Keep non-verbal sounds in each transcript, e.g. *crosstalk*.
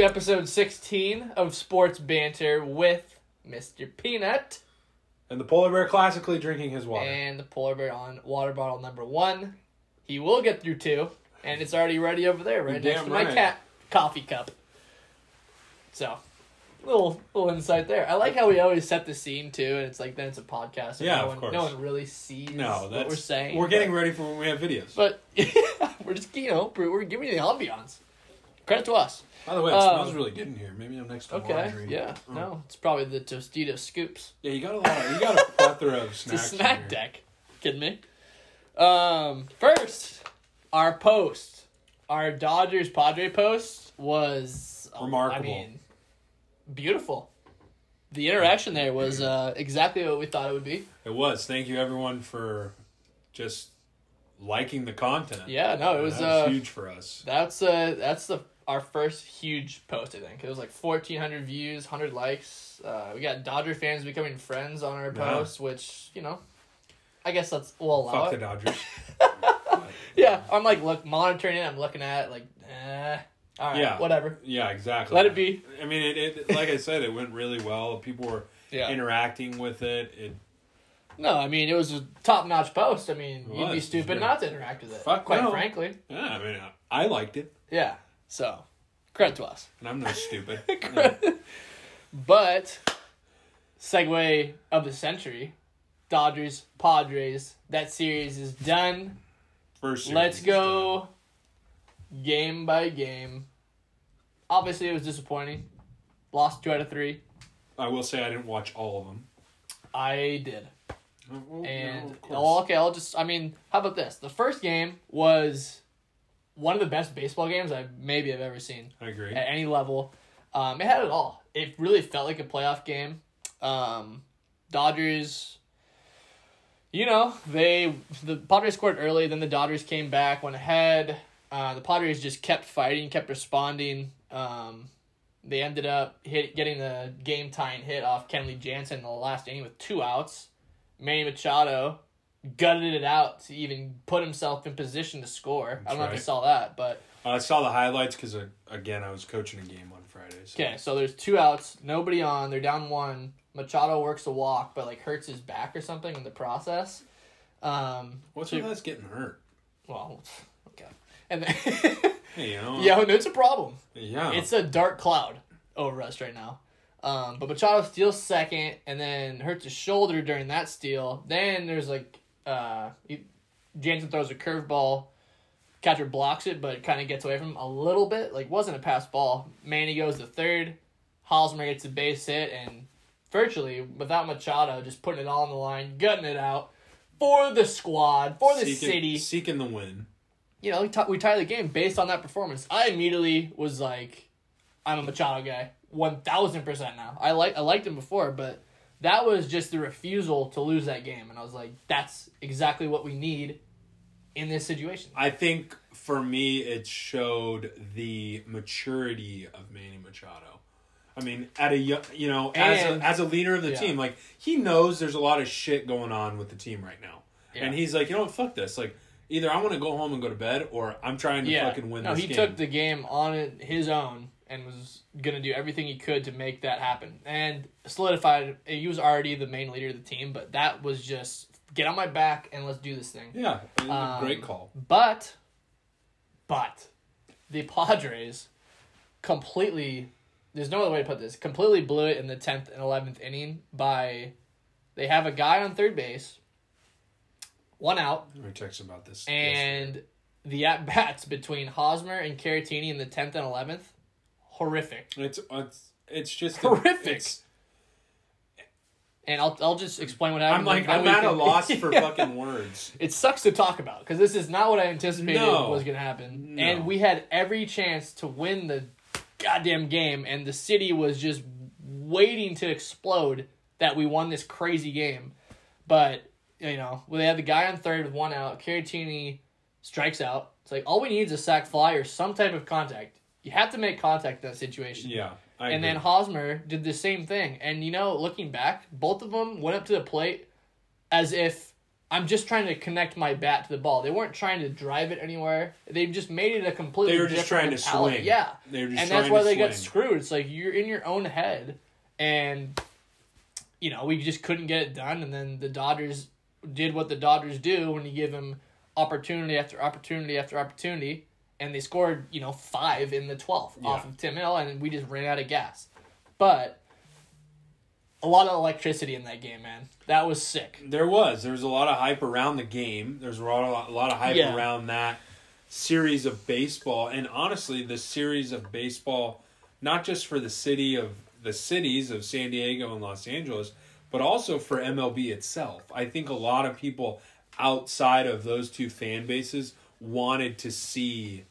to episode 16 of Sports Banter with Mr. Peanut And the polar bear classically drinking his water. and the polar bear on water bottle number one. He will get through two, and it's already ready over there, right You're next to my cat coffee cup. So, little little insight there. I like how we always set the scene too, and it's like then it's a podcast. And Yeah, no of one, course. No one really sees no, what we're saying. We're getting but- ready for when we have videos. But *laughs* we're just you know we're we're giving you the ambiance. Credit to us. By the way, it um, smells really good in here. Maybe I'm next to Okay. laundry. Yeah. Oh. No, it's probably the Tostitos scoops. Yeah, you got a lot. Of, you got a plethora of *laughs* It's a snacks. snack deck. Kidding me? Um, first, our post, our Dodgers Padre post was uh, Remarkable. I mean, beautiful. The interaction there was uh, exactly what we thought it would be. It was. Thank you everyone for just liking the content. Yeah, no, it was, That uh, huge for us. That's uh that's the our first huge post. I think it was like fourteen hundred views, hundred likes. Uh, we got Dodger fans becoming friends on our post, which you know, I guess that's we'll allow Fuck it. the Dodgers. *laughs* Yeah, I'm like look monitoring it. I'm looking at it, like, eh, all right, Yeah. whatever. yeah, exactly. Let it be. I mean, it, it. Like I said, it went really well. People were Yeah. interacting with it. It No, I mean it was a top notch post. I mean, you'd be stupid not to interact with it. Fuck quite no. frankly. Yeah, I mean, I liked it, Yeah. So, credit to us. and I'm not stupid. *laughs* Yeah. But segue of the century, Dodgers Padres. That series is done. First, series Let's is go game by game. Obviously, it was disappointing. Lost two out of three. I will say I didn't watch all of them. I did. Oh, well, And know, of oh, okay, I'll just. I mean, how about this? The first game was one of the best baseball games I maybe have ever seen I agree. at any level. Um, it had it all. It really felt like a playoff game. Um, Dodgers, you know, they the Padres scored early, then the Dodgers came back, went ahead. Uh, the Padres just kept fighting, kept responding. Um, they ended up hit getting the game tying hit off Kenley Jansen in the last inning with two outs. Manny Machado gutted it out to even put himself in position to score. I don't know if you saw that, but I saw the highlights because again I was coaching a game on Friday. So. Okay, so there's two outs, nobody on. They're down one. Machado works a walk, but like hurts his back or something in the process. Um, What's so- with us getting hurt? well, *laughs* okay, and then *laughs* Hey, you know. *laughs* yeah, it's a problem. Yeah. It's a dark cloud over us right now. Um, but Machado steals second, and then hurts his shoulder during that steal. Then there's like uh, he, Jansen throws a curveball. Catcher blocks it, but kind of gets away from him a little bit. Like wasn't a pass ball. Manny goes to third. Hosmer gets a base hit, and virtually without Machado, just putting it all on the line, gutting it out for the squad, for the seeking, city seeking the win. you know, we, t- we tied the game based on that performance. I immediately was like, I'm a Machado guy, one thousand percent now. I like I liked him before, but that was just the refusal to lose that game, and I was like, that's exactly what we need in this situation. I think for me, it showed the maturity of Manny Machado. I mean, at a you know, as And- a, as a leader of the yeah. team, like he knows there's a lot of shit going on with the team right now, Yeah. and he's like, you know what, fuck this. Like, either I want to go home and go to bed, or I'm trying to yeah, fucking win no, this he game. took the game on his own and was gonna do everything he could to make that happen, and solidified. He was already the main leader of the team, but that was just get on my back and let's do this thing. yeah, it was a Um, great call. But, but, the Padres completely, there's no other way to put this, completely blew it in the 10th and 11th inning by, they have a guy on third base, one out, We texted about this. yesterday. and the at bats between Hosmer and Caratini in the 10th and 11th, horrific. it's it's it's just Horrific. it's- And I'll, I'll just explain what happened. I'm like I'm at a loss for *laughs* Yeah. fucking words. It sucks to talk about because this is not what I anticipated No. was going to happen. No. And we had every chance to win the goddamn game, and the city was just waiting to explode that we won this crazy game. But, you know, when they had the guy on third with one out, Caratini strikes out. It's like all we need is a sac fly or some type of contact. You have to make contact in that situation. Yeah, I and agree. then Hosmer did the same thing. And you know, looking back, both of them went up to the plate as if I'm just trying to connect my bat to the ball. They weren't trying to drive it anywhere. They just made it a completely. They were just trying to swing. Yeah, They were just and that's why they got screwed. It's like you're in your own head, and you know we just couldn't get it done. And then the Dodgers did what the Dodgers do when you give them opportunity after opportunity after opportunity, and they scored you know five in the twelfth off of Tim Hill, and we just ran out of gas. But a lot of electricity in that game, man. That was sick. There was. There was a lot of hype around the game. There's a lot, a lot of hype Yeah. around that series of baseball, and honestly, the series of baseball, not just for the city of the cities of San Diego and Los Angeles, but also for MLB itself. I think a lot of people outside of those two fan bases wanted to see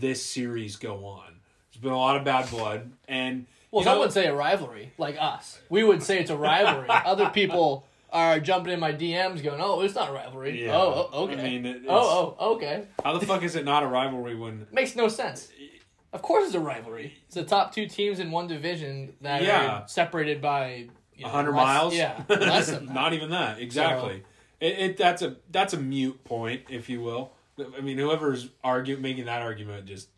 this series go on. There's been a lot of bad blood, and Well, some know- would say a rivalry, like us. We would say it's a rivalry. *laughs* Other people are jumping in my DMs going, "Oh, it's not a rivalry." Yeah. Oh, oh, okay. I mean, it- oh, oh, okay. how the fuck is it not a rivalry when *laughs* Makes no sense. Of course, it's a rivalry. It's the top two teams in one division that Yeah. are separated by you know, 100 miles. Yeah, *laughs* less than that. Not even that. Exactly. It, it that's a that's a mute point, if you will. I mean, whoever's argue making that argument just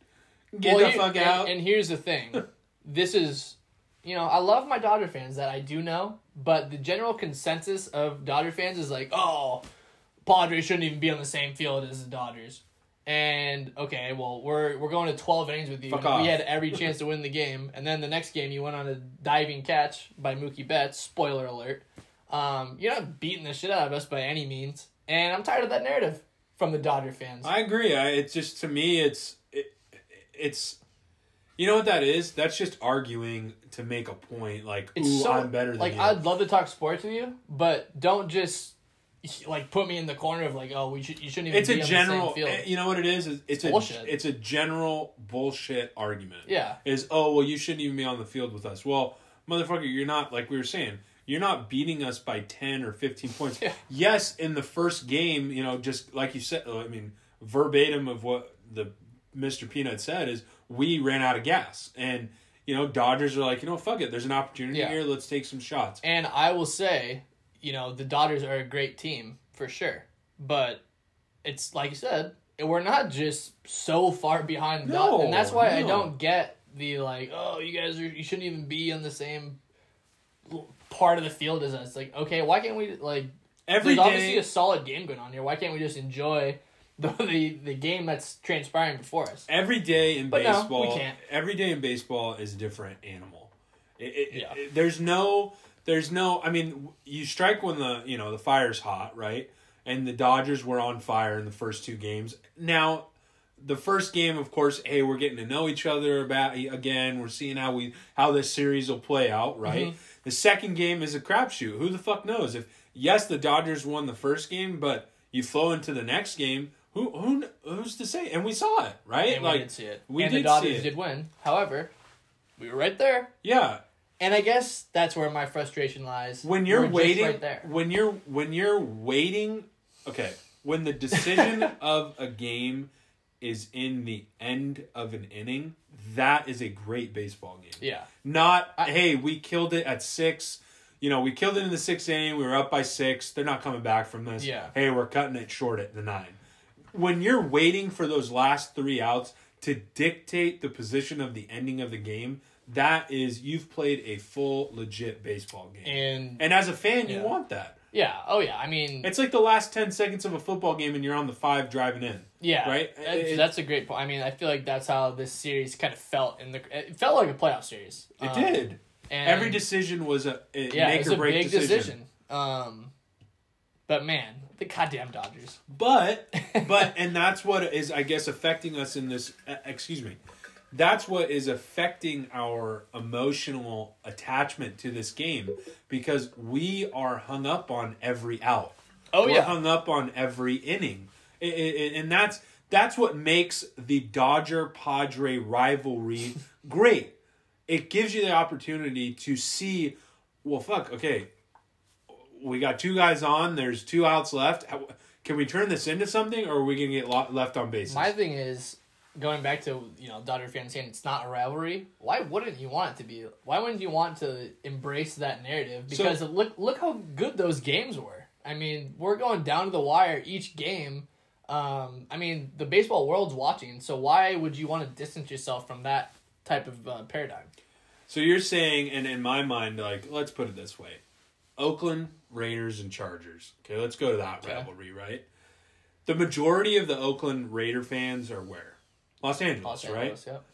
get Well, the fuck out. And, here's the thing, *laughs* this is, you know, I love my Dodger fans that I do know, but the general consensus of Dodger fans is like, oh, Padres shouldn't even be on the same field as the Dodgers. And okay, well, we're we're going to twelve innings with you. And We had every *laughs* chance to win the game, and then the next game you went on a diving catch by Mookie Betts. Spoiler alert. Um, you're not beating the shit out of us by any means, and I'm tired of that narrative from the Dodger fans. I agree. I, it's just to me, it's it, it's you know what that is. That's just arguing to make a point. Like, It's ooh, so I'm better than like you. I'd love to talk sports with you, but don't just like put me in the corner of like, oh, we should you shouldn't even. it's be a on general. Eh, field. You know what it is? It's, it's a bullshit. it's a general bullshit argument. Yeah, is oh well you shouldn't even be on the field with us. Well, motherfucker, you're not like we were saying. You're not beating us by ten or fifteen points. Yeah. Yes, in the first game, you know, just like you said, I mean, verbatim of what the Mr. Peanut said is we ran out of gas, and you know, Dodgers are like, you know, fuck it. There's an opportunity Yeah. here. Let's take some shots. and I will say, you know, the Dodgers are a great team for sure, but it's like you said, we're not just so far behind. the No, Dod- and that's why I don't get the like, oh, you guys are you shouldn't even be on the same part of the field as us. Like, okay, why can't we like? Every There's obviously a solid game going on here. Why can't we just enjoy the *laughs* the, the game that's transpiring before us? every day in But no, we baseball, can't. every day in baseball is a different animal. It, it, Yeah. it- there's no, there's no. I mean, you strike when the you know the fire's hot, right? And the Dodgers were on fire in the first two games. Now, the first game, of course, hey, we're getting to know each other about again. We're seeing how we how this series will play out, right? Mm-hmm. The second game is a crapshoot. Who the fuck knows? If yes, the Dodgers won the first game, but you flow into the next game. Who who who's to say? And we saw it, right? And like we did see it. we and did the Dodgers did win. However, we were right there. Yeah, And I guess that's where my frustration lies. when you're waiting, right there. when you're when you're waiting, okay, when the decision *laughs* of a game is in the end of an inning, that is a great baseball game. Yeah. Not hey, we killed it at six. You know, we killed it in the sixth inning. We were up by six. They're not coming back from this. Yeah. Hey, we're cutting it short at the nine. When you're waiting for those last three outs to dictate the position of the ending of the game, that is you've played a full legit baseball game. And, And as a fan, you want that. Yeah, oh yeah. I mean, It's like the last ten seconds of a football game, and you're on the five driving in. yeah, right? That's, It- that's a great point. I mean, I feel like that's how this series kind of felt in the. It felt like a playoff series. It Um, did. And Every decision was a, a yeah, make or a break big decision. decision. Um, but man, the goddamn Dodgers. But *laughs* but and that's what is I guess affecting us in this. uh, excuse me. That's what is affecting our emotional attachment to this game because we are hung up on every out. Oh We're yeah, hung up on every inning, and that's that's what makes the Dodger Padre rivalry *laughs* great. It gives you the opportunity to see, well, fuck, okay, we got two guys on. There's two outs left. Can we turn this into something, or are we gonna get left on bases? My thing is going back to you know Dodger fans saying it's not a rivalry. Why wouldn't you want it to be? Why wouldn't you want to embrace that narrative? So- Because look look how good those games were. I mean, we're going down to the wire each game. Um, I mean, the baseball world's watching, so why would you want to distance yourself from that type of uh, paradigm? So you're saying, and in my mind, like, let's put it this way Oakland, Raiders, and Chargers. Okay, let's go to that Okay. rivalry, right? The majority of the Oakland Raider fans are where? Los Angeles, Los right? Yep.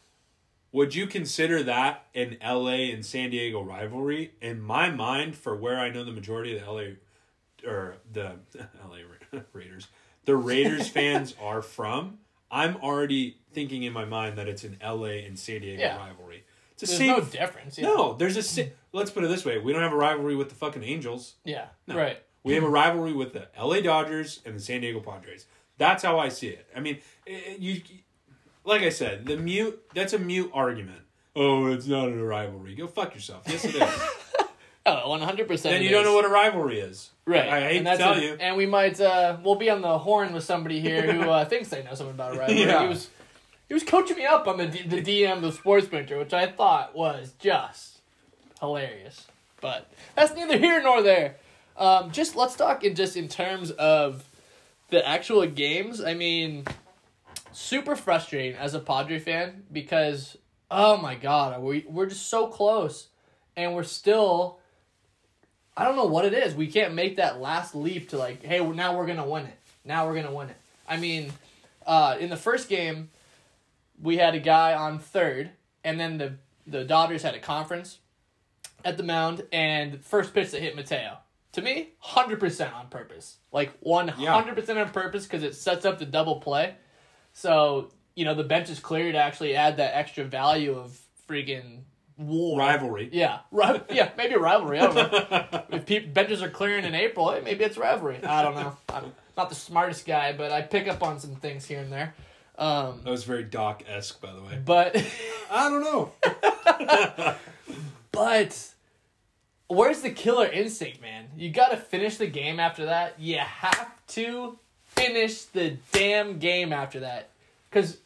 Would you consider that an LA and San Diego rivalry? In my mind, for where I know the majority of the LA or the *laughs* LA *laughs* Raiders, the Raiders *laughs* fans are from, I'm already thinking in my mind that it's an LA and San Diego Yeah. rivalry. It's the There's same. no difference. Yeah. no, there's a. Let's put it this way: we don't have a rivalry with the fucking Angels. Yeah. No. Right. We have a rivalry with the LA Dodgers and the San Diego Padres. That's how I see it. I mean, it, you, like I said, the mute. That's a mute argument. Oh, it's not a rivalry. Go fuck yourself. Yes, it is. *laughs* Oh, one hundred percent. then you don't know what a rivalry is. Right. I hate and to tell a- you. And we might uh we'll be on the horn with somebody here who uh, *laughs* thinks they know something about it, right? Yeah. He was he was coaching me up on the D- the DM the sports printer, which I thought was just hilarious. But that's neither here nor there. Um, just let's talk in just in terms of the actual games. I mean, super frustrating as a Padre fan because oh my god, we we're just so close, and we're still. I don't know what it is. We can't make that last leap to like, hey, now we're gonna win it. Now we're gonna win it. I mean, uh, in the first game, we had a guy on third, and then the the Dodgers had a conference at the mound, and first pitch that hit Mateo. To me, hundred percent on purpose. Like one hundred percent on purpose because it sets up the double play. So you know the bench is clear to actually add that extra value of freaking war Rivalry. Yeah, Ri- yeah, maybe rivalry. I don't know. *laughs* if peop benches are clearing in April, hey, maybe it's rivalry. I don't know. I'm not the smartest guy, but I pick up on some things here and there. Um, That was very Doc esque, by the way. but *laughs* I don't know. *laughs* but where's the killer instinct, man? You got to finish the game after that. You have to finish the damn game after that. Cuz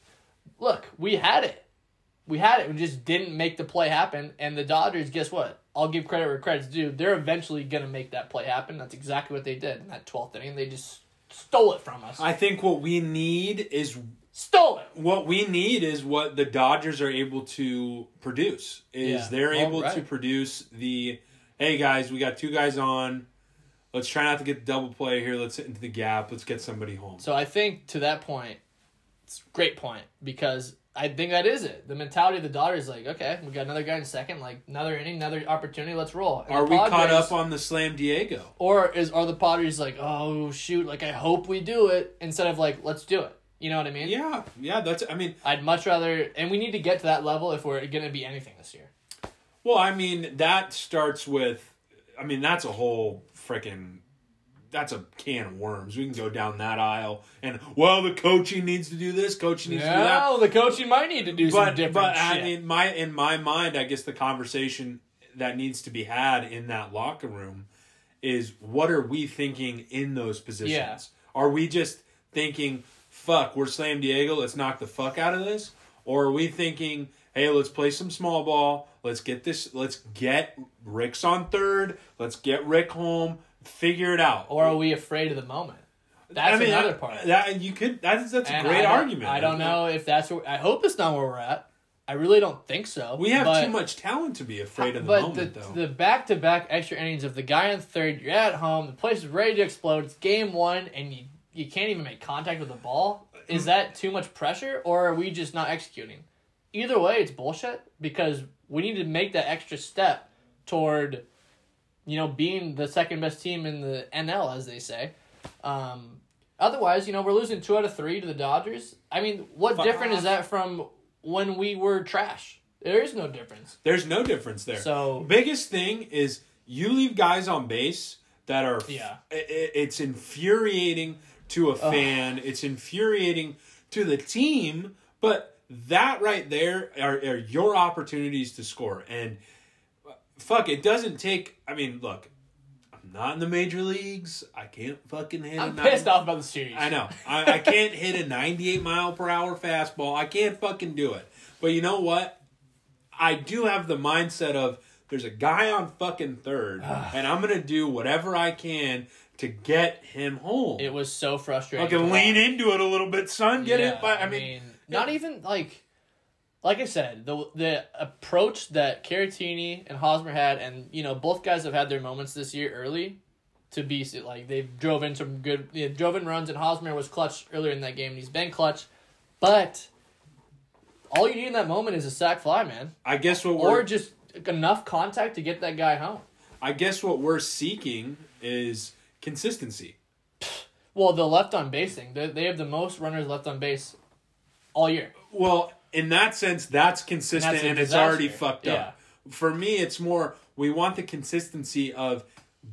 look, we had it. We had it. We just didn't make the play happen and the Dodgers, guess what? I'll give credit where credit's due. They're eventually going to make that play happen. That's exactly what they did in that 12th inning. They just stole it from us. I think what we need is stole it. what we need is what the Dodgers are able to produce. Is Yeah. they're able to produce the hey guys, we got two guys on. Let's try not to get the double play here. Let's hit into the gap. Let's get somebody home. So I think to that point, it's a great point because I think that is it. The mentality of the Dodger is like, okay, we got another guy in second, like another inning, another opportunity, let's roll. And Are we caught up on the slam Diego? or is are the Padres like, oh shoot, like I hope we do it instead of like let's do it. You know what I mean? Yeah, yeah. That's. I mean, I'd much rather, and we need to get to that level if we're gonna be anything this year. well, I mean that starts with. I mean that's a whole freaking. That's a can of worms. We can go down that aisle, and well, the coaching needs to do this. Coaching needs to do that. Well, the coaching might need to do some but different but shit. I mean, my in my mind, I guess the conversation that needs to be had in that locker room is what are we thinking in those positions? Yeah. Are we just thinking, "Fuck, we're Slam Diego, let's knock the fuck out of this," or are we thinking, "Hey, let's play some small ball. Let's get this. Let's get Rick's on third. Let's get Rick home. Figure it out." or are we afraid of the moment? That's I mean, another part. That you could. That's that's a great I argument. I don't know if that's. Where, I hope it's not where we're at. I really don't think so. We have but, too much talent to be afraid of the but moment, the, though. the back to back extra innings of the guy on third, you're at home, the place is ready to explode. It's game one, and you you can't even make contact with the ball. Is that too much pressure, or are we just not executing? Either way, it's bullshit because we need to make that extra step toward, you know, being the second best team in the NL, as they say. Um, otherwise, you know, we're losing two out of three to the Dodgers. I mean, what Fuck different off. is that from when we were trash? There is no difference. There's no difference there. So biggest thing is you leave guys on base that are Yeah. i- i- it's infuriating to a fan. It's infuriating to the team, but that right there are, are your opportunities to score. And fuck, it doesn't take. I mean, look, I'm not in the major leagues. I can't fucking hit. I'm a pissed off about the series. I know. I, I can't *laughs* hit a 98 mile per hour fastball. I can't fucking do it. But you know what? I do have the mindset of there's a guy on fucking third, and I'm gonna do whatever I can to get him home. It was so frustrating. Fucking lean into it a little bit, son. Get Yeah, it? But I mean, not even like, like I said, the the approach that Caratini and Hosmer had, and you know both guys have had their moments this year early, to be like they drove in some good, they drove in runs, and Hosmer was clutch earlier in that game. and He's been clutch, but all you need in that moment is a sac fly, man, I guess what or we're or just enough contact to get that guy home. I guess what we're seeking is consistency. Well, the left on base thing, they, they have the most runners left on base all year. Well, in that sense, that's consistent That's and it's already fucked Yeah. up. For me, it's more we want the consistency of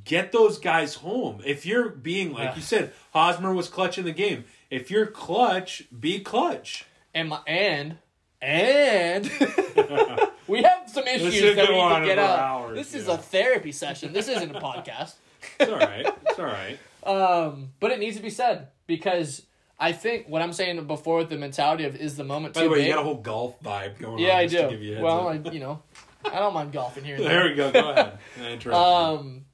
get those guys home. If you're being like Yeah. you said, Hosmer was clutch in the game. If you're clutch, be clutch. And my, and and *laughs* we have some issues that we need to get out. hours, this is yeah. a therapy session. This isn't a podcast. It's all right. It's all right. *laughs* Um, but it needs to be said because I think what I'm saying before with the mentality of is the moment By too the way, big. you got a whole golf vibe going yeah. I do. give you Well. I, you know, I don't mind golfing here. There we go. Go ahead. *laughs* I interrupted you. Um,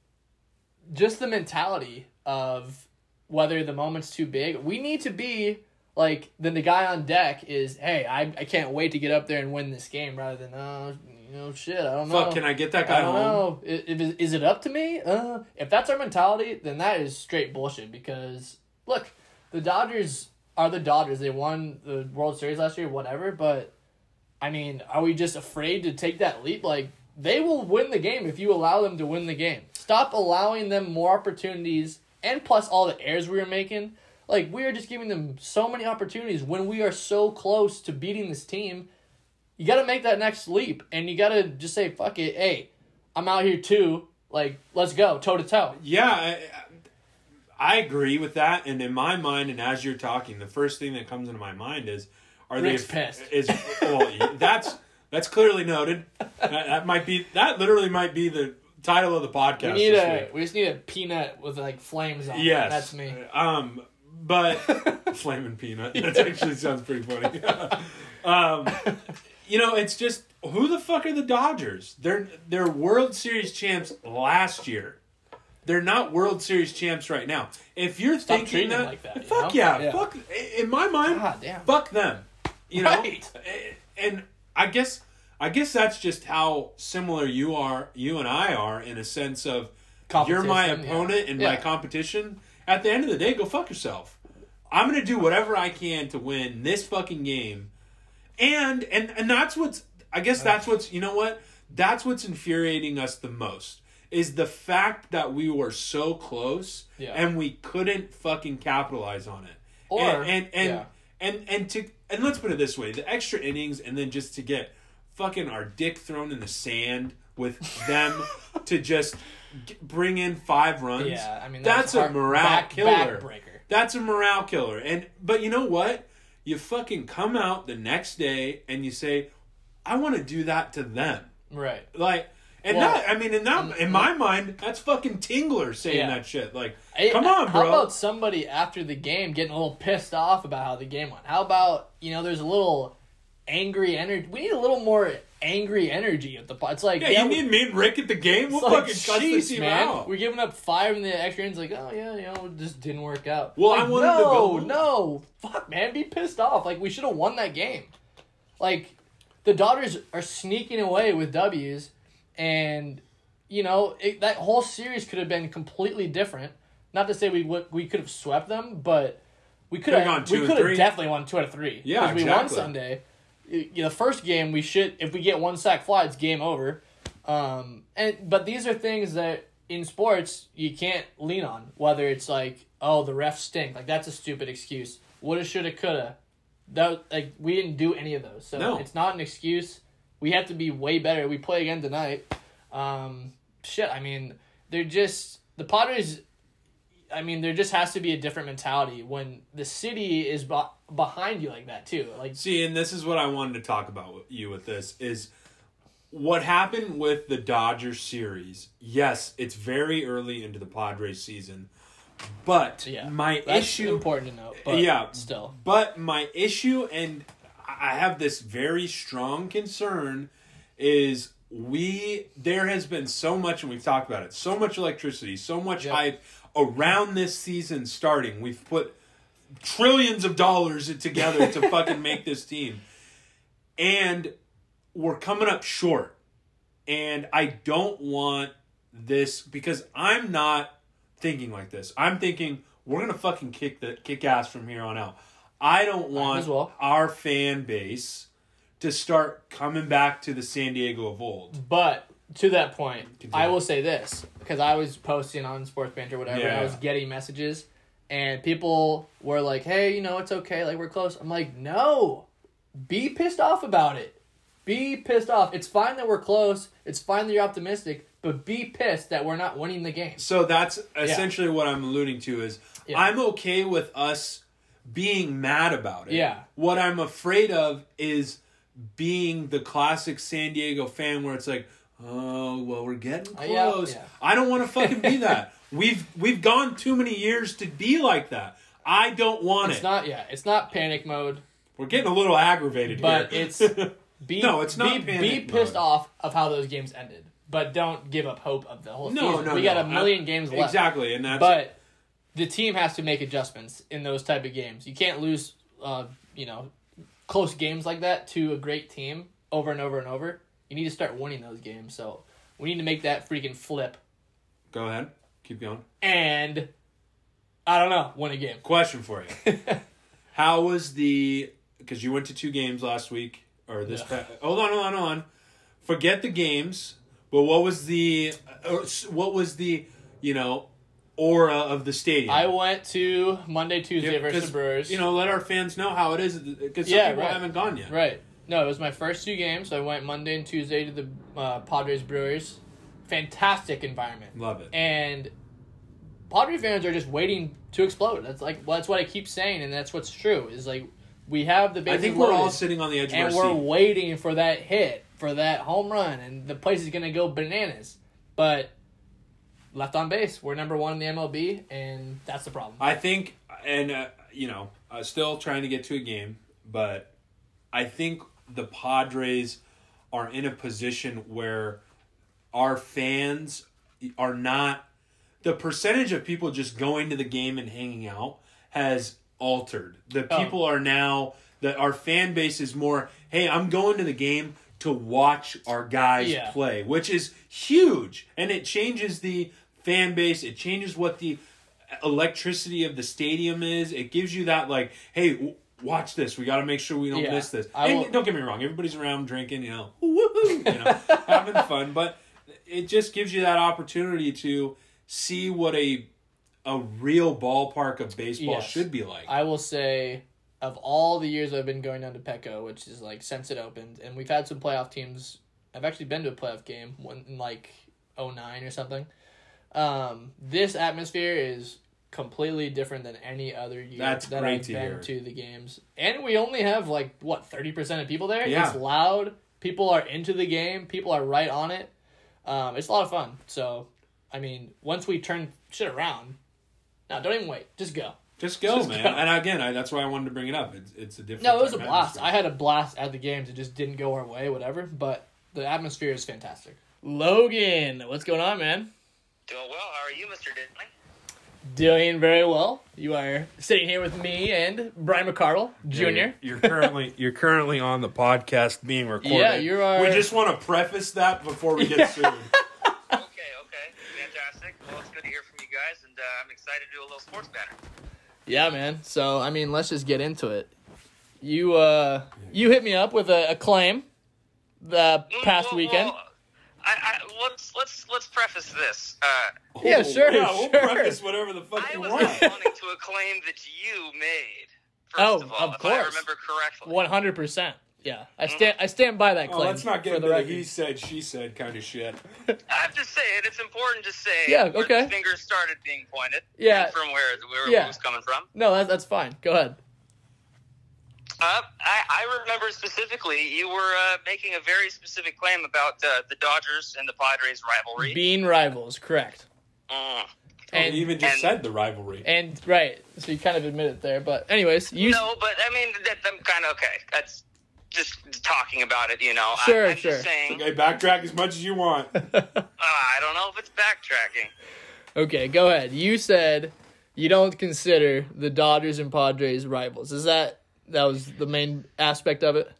just the mentality of whether the moment's too big. We need to be like then the guy on deck is, hey, I I can't wait to get up there and win this game, rather than oh you know shit I don't know. Fuck, can I get that guy I don't home? know. If, is, is it up to me? Uh, if that's our mentality, then that is straight bullshit. Because look, the Dodgers are the Dodgers. They won the World Series last year, whatever. But I mean, are we just afraid to take that leap? Like they will win the game if you allow them to win the game. Stop allowing them more opportunities, and plus all the errors we were making. Like we are just giving them so many opportunities when we are so close to beating this team you got to make that next leap and you got to just say fuck it hey i'm out here too like let's go toe to toe Yeah, I, agree with that. And in my mind, and as you're talking, the first thing that comes into my mind is, are Rick's they pissed. Is well, *laughs* that's that's clearly noted. That, that might be that literally might be the title of the podcast. we need this a week. we just need a peanut with like flames on it. Yes, that's me Um, but *laughs* flaming peanut. That actually sounds pretty funny. *laughs* um, you know, it's just who the fuck are the Dodgers? They're they're World Series champs last year. They're not World Series champs right now. If you're Stop thinking that, like that, you fuck know? yeah, Yeah. fuck. In my mind, God fuck them. You know, Right. and I guess I guess that's just how similar you are, you and I are, in a sense of you're my Competition, yeah. opponent and my competition. At the end of the day, go fuck yourself. I'm gonna do whatever I can to win this fucking game, and and and that's what's. I guess uh. that's what's. You know what? That's what's infuriating us the most is the fact that we were so close Yeah. and we couldn't fucking capitalize on it. Or- and and and, yeah. and and to and let's put it this way: the extra innings, and then just to get fucking our dick thrown in the sand with them *laughs* to just bring in five runs. yeah i mean that's, a hard- morale back, killer. backbreaker That's a morale killer. And but you know what? You fucking come out the next day and you say, "I want to do that to them." right Like, and Well, that I mean, in that in my mind, that's fucking Tingler saying Yeah. that shit. Like, Hey, come on, bro. How about somebody after the game getting a little pissed off about how the game went? How about you know, there's a little angry energy. We need a little more angry energy at the. It's like yeah, you need me and Rick at the game. We'll like, fucking this team man. out. We're giving up five in the extra innings. Like, oh yeah, you know, it just didn't work out. Well, like, I wanted no, to go- no, fuck, man, be pissed off. Like, we should have won that game. Like, the Dodgers are sneaking away with W's, and you know it, that whole series could have been completely different. Not to say we would we could have swept them, but we could have we could have definitely won two out of three. Yeah, 'Cause we won. Sunday. You know, the first game we should if we get one sac fly, it's game over. Um, and but these are things that in sports you can't lean on. Whether it's like, oh, the refs stink, like that's a stupid excuse. Woulda, shoulda, coulda. That like we didn't do any of those, so No. it's not an excuse. We have to be way better. We play again tonight. Um, shit, I mean, they're just the Padres. I mean, there just has to be a different mentality when the city is be- behind you like that too. Like, See, and this is what I wanted to talk about with you with this is what happened with the Dodgers series. Yes, it's very early into the Padres season, but yeah, my issue important to note. But Yeah. still, But my issue, and I have this very strong concern, is we there has been so much, and we've talked about it, so much electricity, so much Yep. hype around this season starting. We've put trillions of dollars together to *laughs* fucking make this team. And we're coming up short. And I don't want this because I'm not thinking like this. I'm thinking we're gonna fucking kick the kick ass from here on out. I don't want well. our fan base to start coming back to the San Diego of old. But to that point, Continue. I will say this because I was posting on Sports Banter, whatever. and I was getting messages, and people were like, "Hey, you know, it's okay. Like we're close." I'm like, "No, be pissed off about it. Be pissed off. It's fine that we're close. It's fine that you're optimistic, but be pissed that we're not winning the game." So that's essentially what I'm alluding to is Yeah. I'm okay with us being mad about it. Yeah. What I'm afraid of is being the classic San Diego fan where it's like, oh well we're getting Uh, yeah, close. yeah. I don't want to fucking be *laughs* that. We've we've gone too many years to be like that. I don't want It's it. It's not. Yeah, it's not panic mode, we're getting a little aggravated but here. it's *laughs* be No, it's not be, be pissed mode. off of how those games ended. But don't give up hope of the whole no, season. no, we got a million I- games left. Exactly, and that's but the team has to make adjustments in those type of games. You can't lose, uh, you know, close games like that to a great team over and over and over. You need to start winning those games. So we need to make that freaking flip go ahead. Keep going. and I don't know, win a game. Question for you. *laughs* How was the because you went to two games last week or this Yeah. pa- hold on hold on hold on forget the games but what was the uh, what was the you know aura of the stadium I went to Monday, Tuesday Yeah, versus Brewers. you know let our fans know how it is because some Yeah, people right. haven't gone yet Right. No, it was my first two games. I went Monday and Tuesday to the uh, Padres Brewers. Fantastic environment. love it and Padres fans are just waiting to explode. That's like well, that's what I keep saying, and that's what's true. Is like we have the I think we're all sitting on the edge of and we're seat waiting for that hit, for that home run, and the place is gonna go bananas. But left on base, we're number one in the MLB, and that's the problem. I think, and uh, you know, uh, still trying to get to a game, but I think the Padres are in a position where our fans are not. The percentage of people just going to the game and hanging out has altered. The Oh. people are now that our fan base is more. Hey, I'm going to the game to watch our guys Yeah. play, which is huge, and it changes the fan base. It changes what the electricity of the stadium is. It gives you that like, hey, w- watch this. We got to make sure we don't Yeah. miss this. And don't get me wrong, everybody's around drinking, you know, *laughs* you know, having *laughs* fun, but it just gives you that opportunity to see what a a real ballpark of baseball Yes. should be like. I will say, of all the years I've been going down to Petco, which is like since it opened, and we've had some playoff teams. I've actually been to a playoff game one in like 09 or something. Um, this atmosphere is completely different than any other year That's that great I've to been hear. to the games. And we only have like what thirty percent of people there. Yeah. It's loud. People are into the game. People are right on it. Um, it's a lot of fun. So, I mean, once we turn shit around, no, don't even wait. Just go. just go, just man. go. And again, I, that's why I wanted to bring it up. It's it's a different. No, it was a blast. atmosphere. I had a blast at the games. It just didn't go our way, whatever. But the atmosphere is fantastic. Logan, what's going on, man? Doing well. How are you, Mr. Diddley? Doing very well. You are sitting here with me and Brian McCardle Jr. You're, you're currently you're currently on the podcast being *laughs* recorded. Yeah, you are- We just want to preface that before we get sued. *laughs* okay, okay. Fantastic. Well, it's good to hear from you guys, and uh, I'm excited to do a little sports banter. Yeah, man. So I mean, let's just get into it. You uh, you hit me up with a, a claim the past well, weekend. well, I, I, let's let's let's preface this. Uh, Yeah, sure, Yeah, we'll sure. preface whatever the fuck I you was want. responding to a claim that you made. First Oh, of, all, of if I course. remember correctly. One hundred percent. Yeah, I stand. I stand by that Oh, claim. let's not get for into the the he said, she said kind of shit. *laughs* I'm just saying it's important to say Yeah, where okay. the fingers started being pointed. Yeah. from where where Yeah. it was coming from. No, that's that's fine. Go ahead. Uh, I, I remember specifically you were uh, making a very specific claim about uh, the Dodgers and the Padres rivalry. Being rivals, correct. Mm. And you even just and- said the rivalry. and right, so you kind of admit it there. But anyways, you No, but I mean, that, I'm kind of okay. That's just talking about it, you know. Sure, I, I'm sure. Just saying, okay, backtrack as much as you want. uh, *laughs* I don't know if it's backtracking. Okay, go ahead. You said you don't consider the Dodgers and Padres rivals. Is that that was the main aspect of it?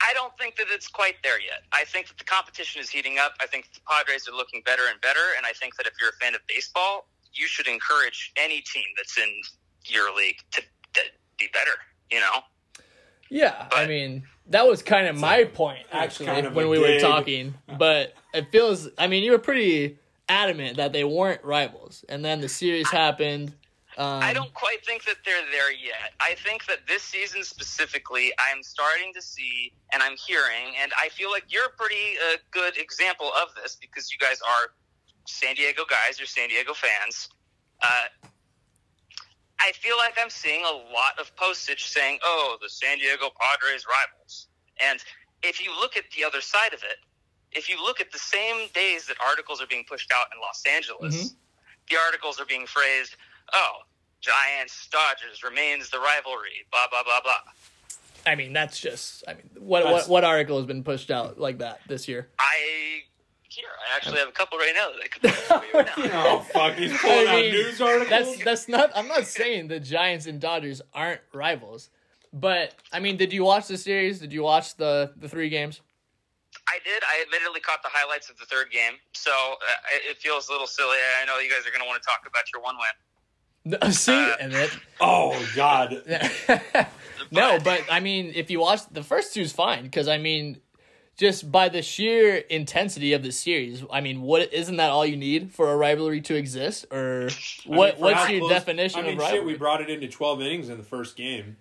I don't think that it's quite there yet. I think that the competition is heating up. I think the Padres are looking better and better. And I think that if you're a fan of baseball, you should encourage any team that's in your league to, to be better. You know. Yeah, I mean that was kind of my point actually kind of when a we were talking. But it feels. I mean, you were pretty adamant that they weren't rivals, and then the series happened. Um, I don't quite think that they're there yet. I think that this season specifically, I'm starting to see and I'm hearing, and I feel like you're a pretty uh, good example of this because you guys are San Diego guys, you're San Diego fans. Uh, I feel like I'm seeing a lot of postage saying, "Oh, the San Diego Padres rivals," and if you look at the other side of it, if you look at the same days that articles are being pushed out in Los Angeles, the articles are being phrased, "Oh, Giants Dodgers remains the rivalry." Blah blah blah blah. I mean, that's just. I mean, what what what article has been pushed out like that this year? I here I actually have a couple right now that I could pull right *laughs* now. Oh fuck! He's pulling I out mean, news articles. That's that's not. I'm not saying the Giants and Dodgers aren't rivals, but I mean, did you watch the series? Did you watch the the three games? I did. I admittedly caught the highlights of the third game, so uh, it- it feels a little silly. I know you guys are going to want to talk about your one win. No, *laughs* See, Uh, and it. oh god. *laughs* no, but I mean, if you watch the first two's fine because I mean, just by the sheer intensity of the series, I mean, what isn't that all you need for a rivalry to exist, or I what? mean, what's your close- definition I mean, of shit, rivalry? we brought it into twelve innings in the first game.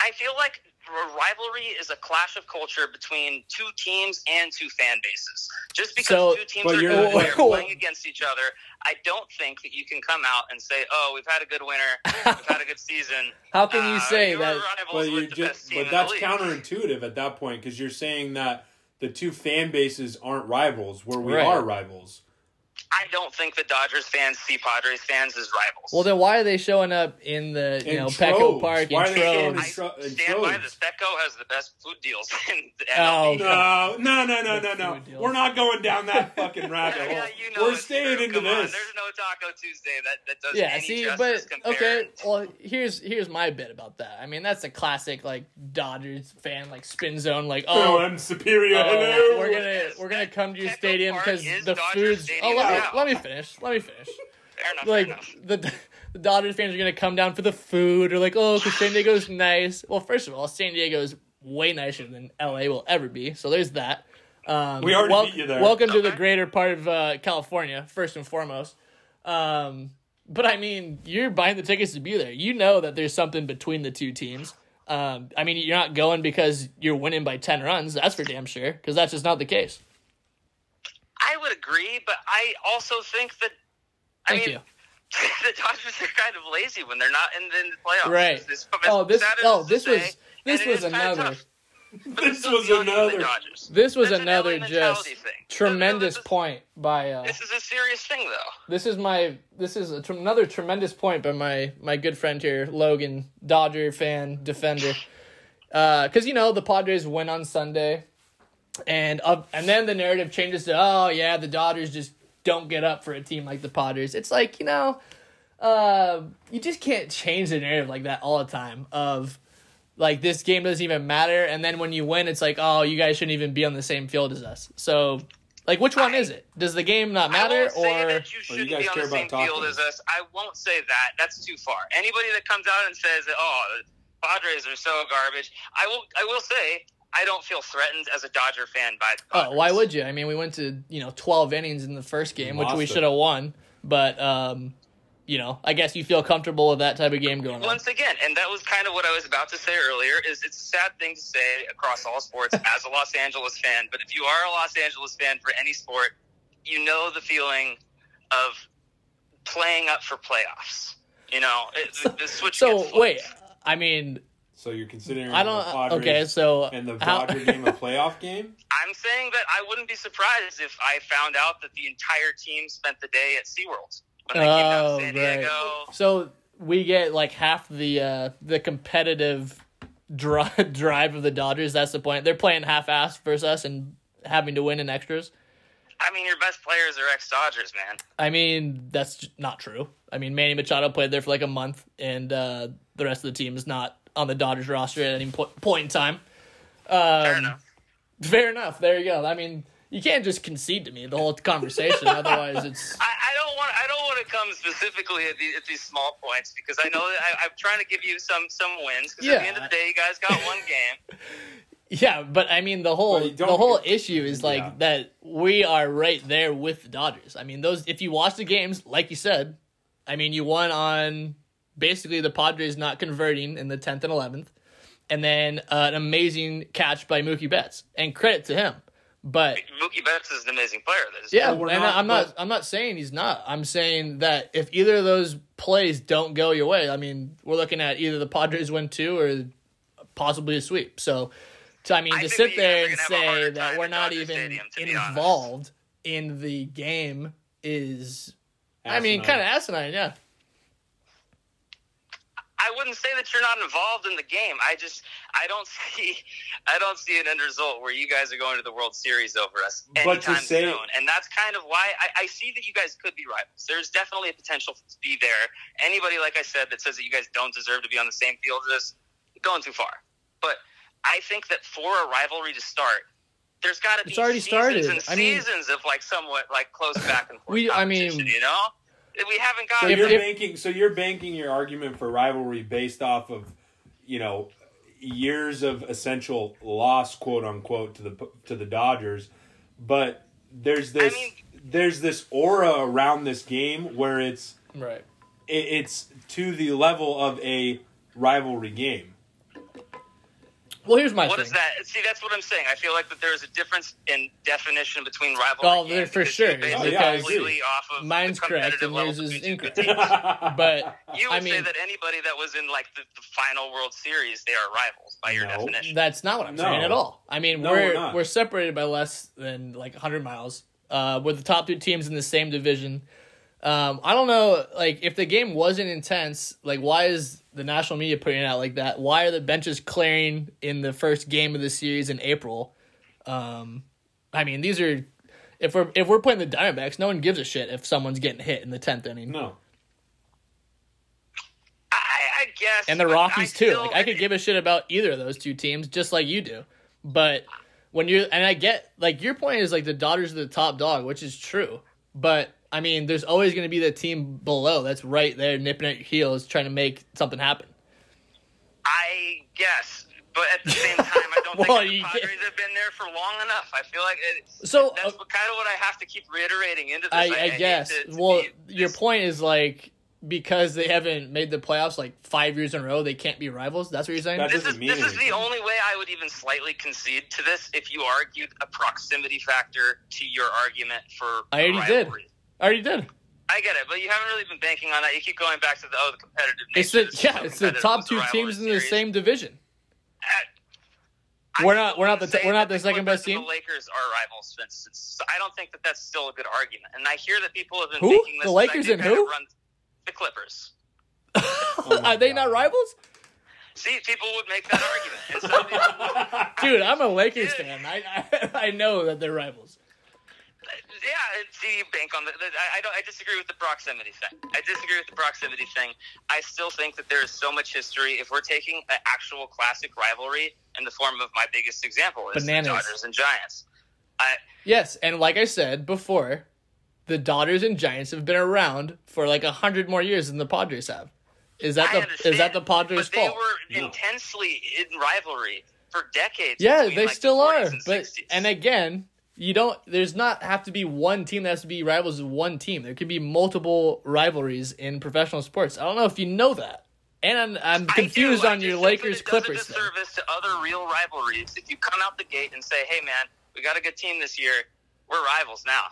I feel like a rivalry is a clash of culture between two teams and two fan bases. Just because So- two teams are good and *laughs* they're playing against each other, I don't think that you can come out and say, "Oh, we've had a good winter, we've had a good season." *laughs* How can you Uh, say you're that? But you with the best just but that's counterintuitive at that point because you're saying that the two fan bases aren't rivals where we Right. are rivals. I don't think the Dodgers fans see Padres fans as rivals. Well, then why are they showing up in the you In know Petco. Park Why in are they troves? I in tro- in stand by troves. this. Petco has the best food deals *laughs* in the Oh, No, no, no, no, no, no. We're not going down that fucking *laughs* rabbit hole. Yeah, you know We're staying true. into Come on, this. There's no Taco Tuesday that, that does Yeah, any see, justice but okay. Well, here's here's my bit about that. I mean, that's a classic like Dodgers fan like spin zone. Like, Oh, oh, I'm superior. Oh, we're gonna we're gonna come to your Petco stadium because the Dodger food's. Oh, stadium Oh, let me, now. let me finish. Let me finish. fair enough. fair Like enough. the the Dodgers fans are gonna come down for the food, or like, oh, because San Diego's nice. Well, first of all, San Diego's way nicer than LA will ever be. So there's that. Um, We already wel- beat you there. Welcome to the greater part of uh, California, first and foremost. Um, but I mean, you're buying the tickets to be there. You know that there's something between the two teams. Um, I mean, you're not going because you're winning by ten runs. That's for damn sure. Because that's just not the case. I would agree, but I also think that. I Thank mean, you. *laughs* the Dodgers are kind of lazy when they're not in, in the playoffs. Right. It's- it's- Oh, this. Oh, this to was. say, *laughs* This was another. This was dealing with the another- This was That's another LA just thing. tremendous This point by. Uh, This is a serious thing, though. this is my this is a, tr- another tremendous point by my my good friend here logan dodger fan defender because you know the padres win on sunday and up and then the narrative changes to oh yeah the dodgers just don't get up for a team like the padres it's like you know uh, you just can't change the narrative like that all the time of like this game doesn't even matter and then when you win it's like oh you guys shouldn't even be on the same field as us so like which one is it does the game not I matter won't say or that you you shouldn't guys be on care the same about field tacos. as us. I won't say that. That's too far. Anybody that comes out and says that, oh, the Padres are so garbage, I will. I will say I don't feel threatened as a Dodger fan by the Oh, why would you? I mean, we went to you know twelve innings in the first game, which we should have won. But um, you know, I guess you feel comfortable with that type of game going on. Once again, and that was kind of what I was about to say earlier. Is it's a sad thing to say across all sports *laughs* as a Los Angeles fan, but if you are a Los Angeles fan for any sport, you know the feeling of playing up for playoffs. You know, it, the, the switch. So gets wait. I mean, So you're considering I the don't. Padres Okay, so and the how- Dodger game a playoff game? *laughs* I'm saying that I wouldn't be surprised if I found out that the entire team spent the day at SeaWorld when they came down Oh, to San right. Diego. so we get like half the uh the competitive dri- *laughs* drive of the Dodgers. That's the point. They're playing half-ass versus us and having to win in extras. I mean, your best players are ex Dodgers, man. I mean, that's not true. I mean, Manny Machado played there for like a month, and uh, the rest of the team is not on the Dodgers roster at any po- point in time. Um, Fair enough. Fair enough. There you go. I mean, you can't just concede to me the whole conversation. *laughs* Otherwise, it's I, I don't want. I don't want to come specifically at, the, at these small points because I know that I, I'm trying to give you some some wins. Because at the end of the day, you guys got one game. *laughs* yeah. But I mean, the whole the whole issue is like Yeah. that we are right there with the Dodgers. I mean, those if you watch the games, like you said, I mean, you won on basically the Padres not converting in the tenth and eleventh, and then uh, an amazing catch by Mookie Betts, and credit to him. But Mookie Betts is an amazing player. That is Yeah, Well, and not- I'm not. but- I'm not saying he's not. I'm saying that if either of those plays don't go your way, I mean, we're looking at either the Padres win two or possibly a sweep. So, to, I mean, I to sit there and are gonna have a say that we're not Dodger even Stadium, to honest. involved in the game is, I mean, kind of asinine. Yeah. I wouldn't say that you're not involved in the game. I just I don't *laughs* see I don't see an end result where you guys are going to the World Series over us But anytime say- soon. And that's kind of why I, I see that you guys could be rivals. There's definitely a potential to be there. Anybody, like I said, that says that you guys don't deserve to be on the same field as us, going too far. But I think that for a rivalry to start, there's got to be It's already seasons started. and I mean- seasons of like somewhat like close *laughs* back and forth. We- I mean- you know, we haven't got. So you're if- banking. So you're banking your argument for rivalry based off of, you know, years of essential loss, quote unquote, to the to the Dodgers, but there's this mean- there's this aura around this game where it's Right. it, it's to the level of a rivalry game. Well, here's my What thing. is that? See, that's what I'm saying. I feel like that there is a difference in definition between rivalry. Oh, games for sure. Oh, yeah, completely off of Mine's correct, competitive and level yours is between incorrect. *laughs* But You would I say that anybody that was in like the, the final World Series, they are rivals by your No. definition. That's not what I'm No. saying at all. I mean, No, we're we're we're, separated by less than like 100 miles. Uh, with the top two teams in the same division. Um, I don't know, like if the game wasn't intense, like why is the national media putting it out like that? Why are the benches clearing in the first game of the series in April? Um, I mean, these are if we're if we're playing the Diamondbacks, no one gives a shit if someone's getting hit in the tenth inning. No, I, I guess. and the Rockies I too. feel Like I could give a shit about either of those two teams, just like you do. But when you and I get like your point is like the Dodgers are the top dog, which is true. But I mean, there's always going to be the team below that's right there nipping at your heels, trying to make something happen. I guess. But at the same time, I *laughs* don't Well, think the Padres get- have been there for long enough. I feel like it, So, that's uh, kind of what I have to keep reiterating into this. I, hate I guess. to- to well, be your point is like because they haven't made the playoffs like five years in a row, they can't be rivals. That's what you're saying. That This is mean this is the only way I would even slightly concede to this if you argued a proximity factor to your argument for I already did. I already did. I get it, but you haven't really been banking on that. You keep going back to the oh the competitive. It's the yeah, it's the top two teams in the series. same division. I We're not- we're not the- we're not the second best team? The Lakers are rivals, for instance. So I don't think that that's still a good argument. And I hear that people have been Who? making this The Lakers and who? Run, the Clippers. Oh *laughs* are they God. not rivals? See, people would make that argument. And some people *laughs* would, Dude, I'm a Lakers fan. I, I *laughs* I know that they're rivals. Yeah, and see, bank on the. the I, I don't. I disagree with the proximity thing. I disagree with the proximity thing. I still think that there is so much history. If we're taking an actual classic rivalry in the form of my biggest example is Bananas. the Dodgers and Giants. I, Yes, and like I said before, the Dodgers and Giants have been around for like a hundred more years than the Padres have. Is that I the is that the Padres' but they fault? were No. intensely in rivalry for decades. Yeah, they like, still the are. But 60s. and again, you don't. There's not have to be one team that has to be rivals with one team. There could be multiple rivalries in professional sports. I don't know if you know that. And I'm, I'm confused on your just think that Lakers it does Clippers a disservice to other real rivalries if you come out the gate and say, "Hey, man, we got a good team this year. We're rivals now."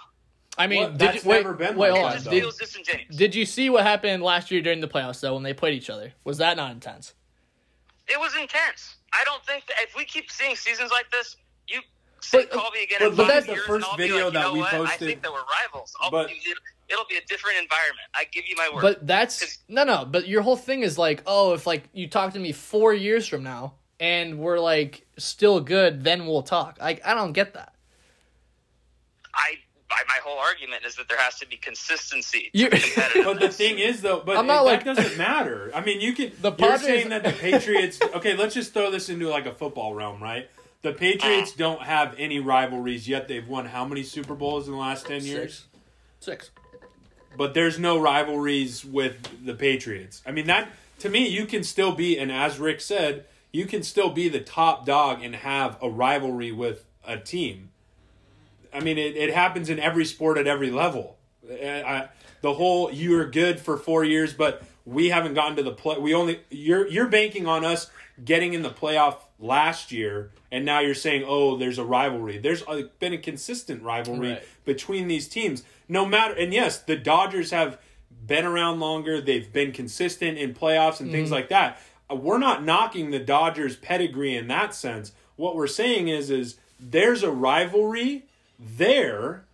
I mean, Well, did that's you, wait, never been wait, like hold on. Did, did you see what happened last year during the playoffs though when they played each other? Was that not intense? It was intense. I don't think that if we keep seeing seasons like this, you say But- call me again but in look five at the first and I'll be video like, you that know we what? I posted. think that we're rivals. I'll, But- it, it'll be a different environment. I give you my word. But that's no, no. But your whole thing is like, oh, if like you talk to me four years from now and we're like still good, then we'll talk. Like I don't get that. I I, my whole argument is that there has to be consistency. To. *laughs* But the thing is, though, but I'm not it- like- that doesn't matter. I mean, you can. *laughs* The you're saying that the *laughs* Patriots. Okay, let's just throw this into like a football realm, right? The Patriots don't have any rivalries yet. They've won how many Super Bowls in the last ten years? Six. Six. But there's no rivalries with the Patriots. I mean, that to me, you can still be, and as Rick said, you can still be the top dog and have a rivalry with a team. I mean, it, it happens in every sport at every level. I, I- the whole you are good for four years, but we haven't gotten to the play. We only you're you're banking on us getting in the playoff last year, and now you're saying, oh, there's a rivalry. There's uh, been a consistent rivalry Right. between these teams, no matter. And yes, the Dodgers have been around longer. They've been consistent in playoffs and things like that. Uh, We're not knocking the Dodgers' pedigree in that sense. What we're saying is, is there's a rivalry there.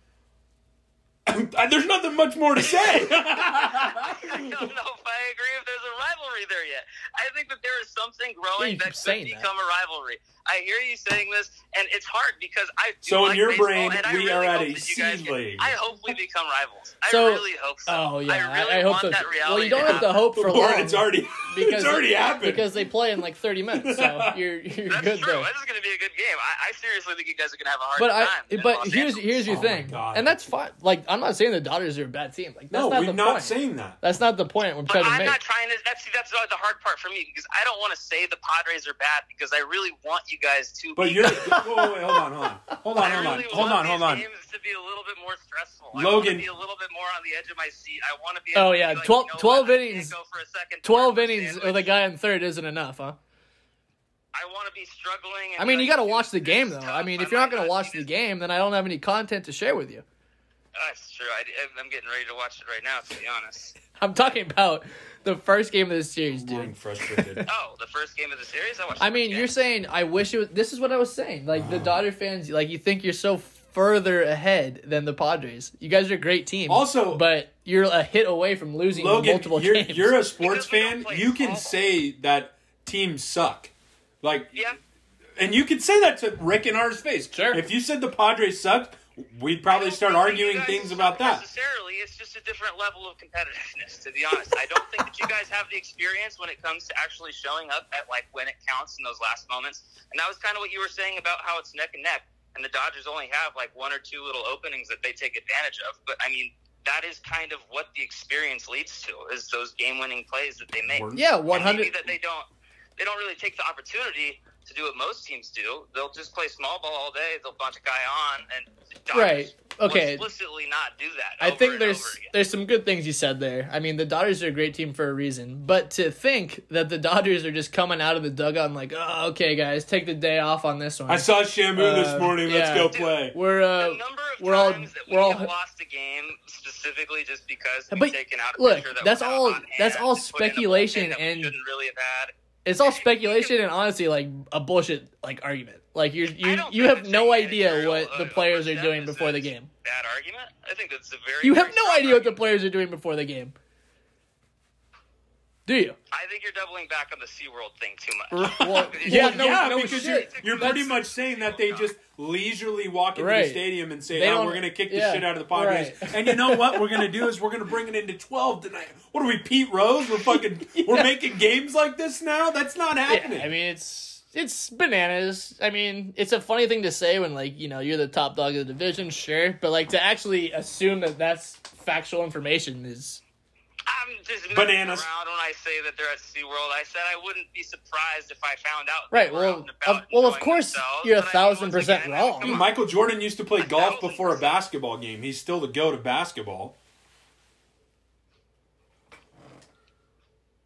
*coughs* There's nothing much more to say. *laughs* I don't know if I agree if there's a rivalry there yet. I think that there is something Yeah, growing you that keep could saying that. become a rivalry. I hear you saying this, and it's hard because I do So in like your baseball, brain, and I we really are at hope a that you guys seed get- I hope we become rivals. I really hope so. Oh yeah, I really I, hope want so. that reality. Well, you don't have to hope for *laughs* Or long. it's already *laughs* because it's already happened. because they play in like 30 minutes, so *laughs* you're you're That's good true. there. This is going to be a good game. I, I seriously think you guys are going to have a hard But time. I in but here's Angeles. here's your Oh thing, God. and that's fine. Like I'm not saying the Dodgers are a bad team. Like that's no, not we're the not point. saying that. That's not the point we're trying to make. I'm not trying to. That's that's the hard part for me because I don't want to say the Padres are bad because I really want you guys too. But you're. good. whoa, wait, hold on, hold on, *laughs* hold on, hold on, really hold on, hold on. Games to be a little bit more stressful. I want Logan- to be a little bit more on the edge of my seat. I want to be. Oh, able to yeah, be like, 12 you know 12 what? I can't innings- Go for a second 12 innings with a guy in third isn't enough, huh? I want to be struggling. And I mean, be you got to watch the game though. tough. I mean, I if you're not going to watch the game, then I don't have any content to share with you. That's true. I, I'm getting ready to watch it right now. To be honest. I'm talking about the first game of the series, I'm dude. getting frustrated. *laughs* Oh, the first game of the series. I watched. I mean, you're saying I wish it was. This is what I was saying. Like the Dodger fans, like you think you're so further ahead than the Padres. You guys are a great team. Also- but you're a hit away from losing Logan, multiple you're, games. you're a sports Because we don't fan. You can ball. say that teams suck. Like, Yeah. and you can say that to Rick in ours face. Sure. If you said the Padres sucked, we'd probably start arguing things about that. Necessarily, it's just a different level of competitiveness. To be honest, I don't think that you guys have the experience when it comes to actually showing up at like when it counts in those last moments. And that was kind of what you were saying about how it's neck and neck, and the Dodgers only have like one or two little openings that they take advantage of. But I mean. That is kind of what the experience leads to is those game-winning plays that they make. Yeah, 100. Maybe that they don't they don't really take the opportunity to do what most teams do. They'll just play small ball all day. They'll bunch a guy on and Dodgers Right. will Okay. explicitly not do that. I think and there's over again. there's some good things you said there. I mean, the Dodgers are a great team for a reason, but to think that the Dodgers are just coming out of the dugout and like, oh, okay, guys, take the day off on this one. I saw Shamu this Uh, morning. Let's yeah. go play. We're the uh, number of we're all- that we're all- have lost a game specifically just because But, we've taken out a look, that that's all- that's all and put in a bullpen speculation and- shouldn't really have had. It's all speculation and honestly like a bullshit like argument. Like you're you you have no idea what the uh, players are doing before the game. Bad argument. I think that's a very. You have no idea what the players are doing before the game. Do you? I think you're doubling back on the SeaWorld thing too much. *laughs* Well, Yeah, yeah, no, yeah, no because shit. you're, you're pretty much saying that oh, they just leisurely walk into Right. the stadium and say, They "Oh, we're going to kick the shit out of the Padres." right. And you know what? We're going to do is we're going to bring it into twelve tonight. What are we, Pete Rose? We're fucking, *laughs* we're making games like this now. That's not happening. Yeah, I mean it's it's bananas. I mean, it's a funny thing to say when like you know you're the top dog of the division, sure, but like to actually assume that that's factual information is I'm just Bananas. around when I say that they're at SeaWorld. I said I wouldn't be surprised if I found out. right. Well, out of, well, of course you're a but I mean, thousand percent again, wrong. Dude. Michael Jordan used to play A golf thousand before a basketball game. He's still the goat of basketball.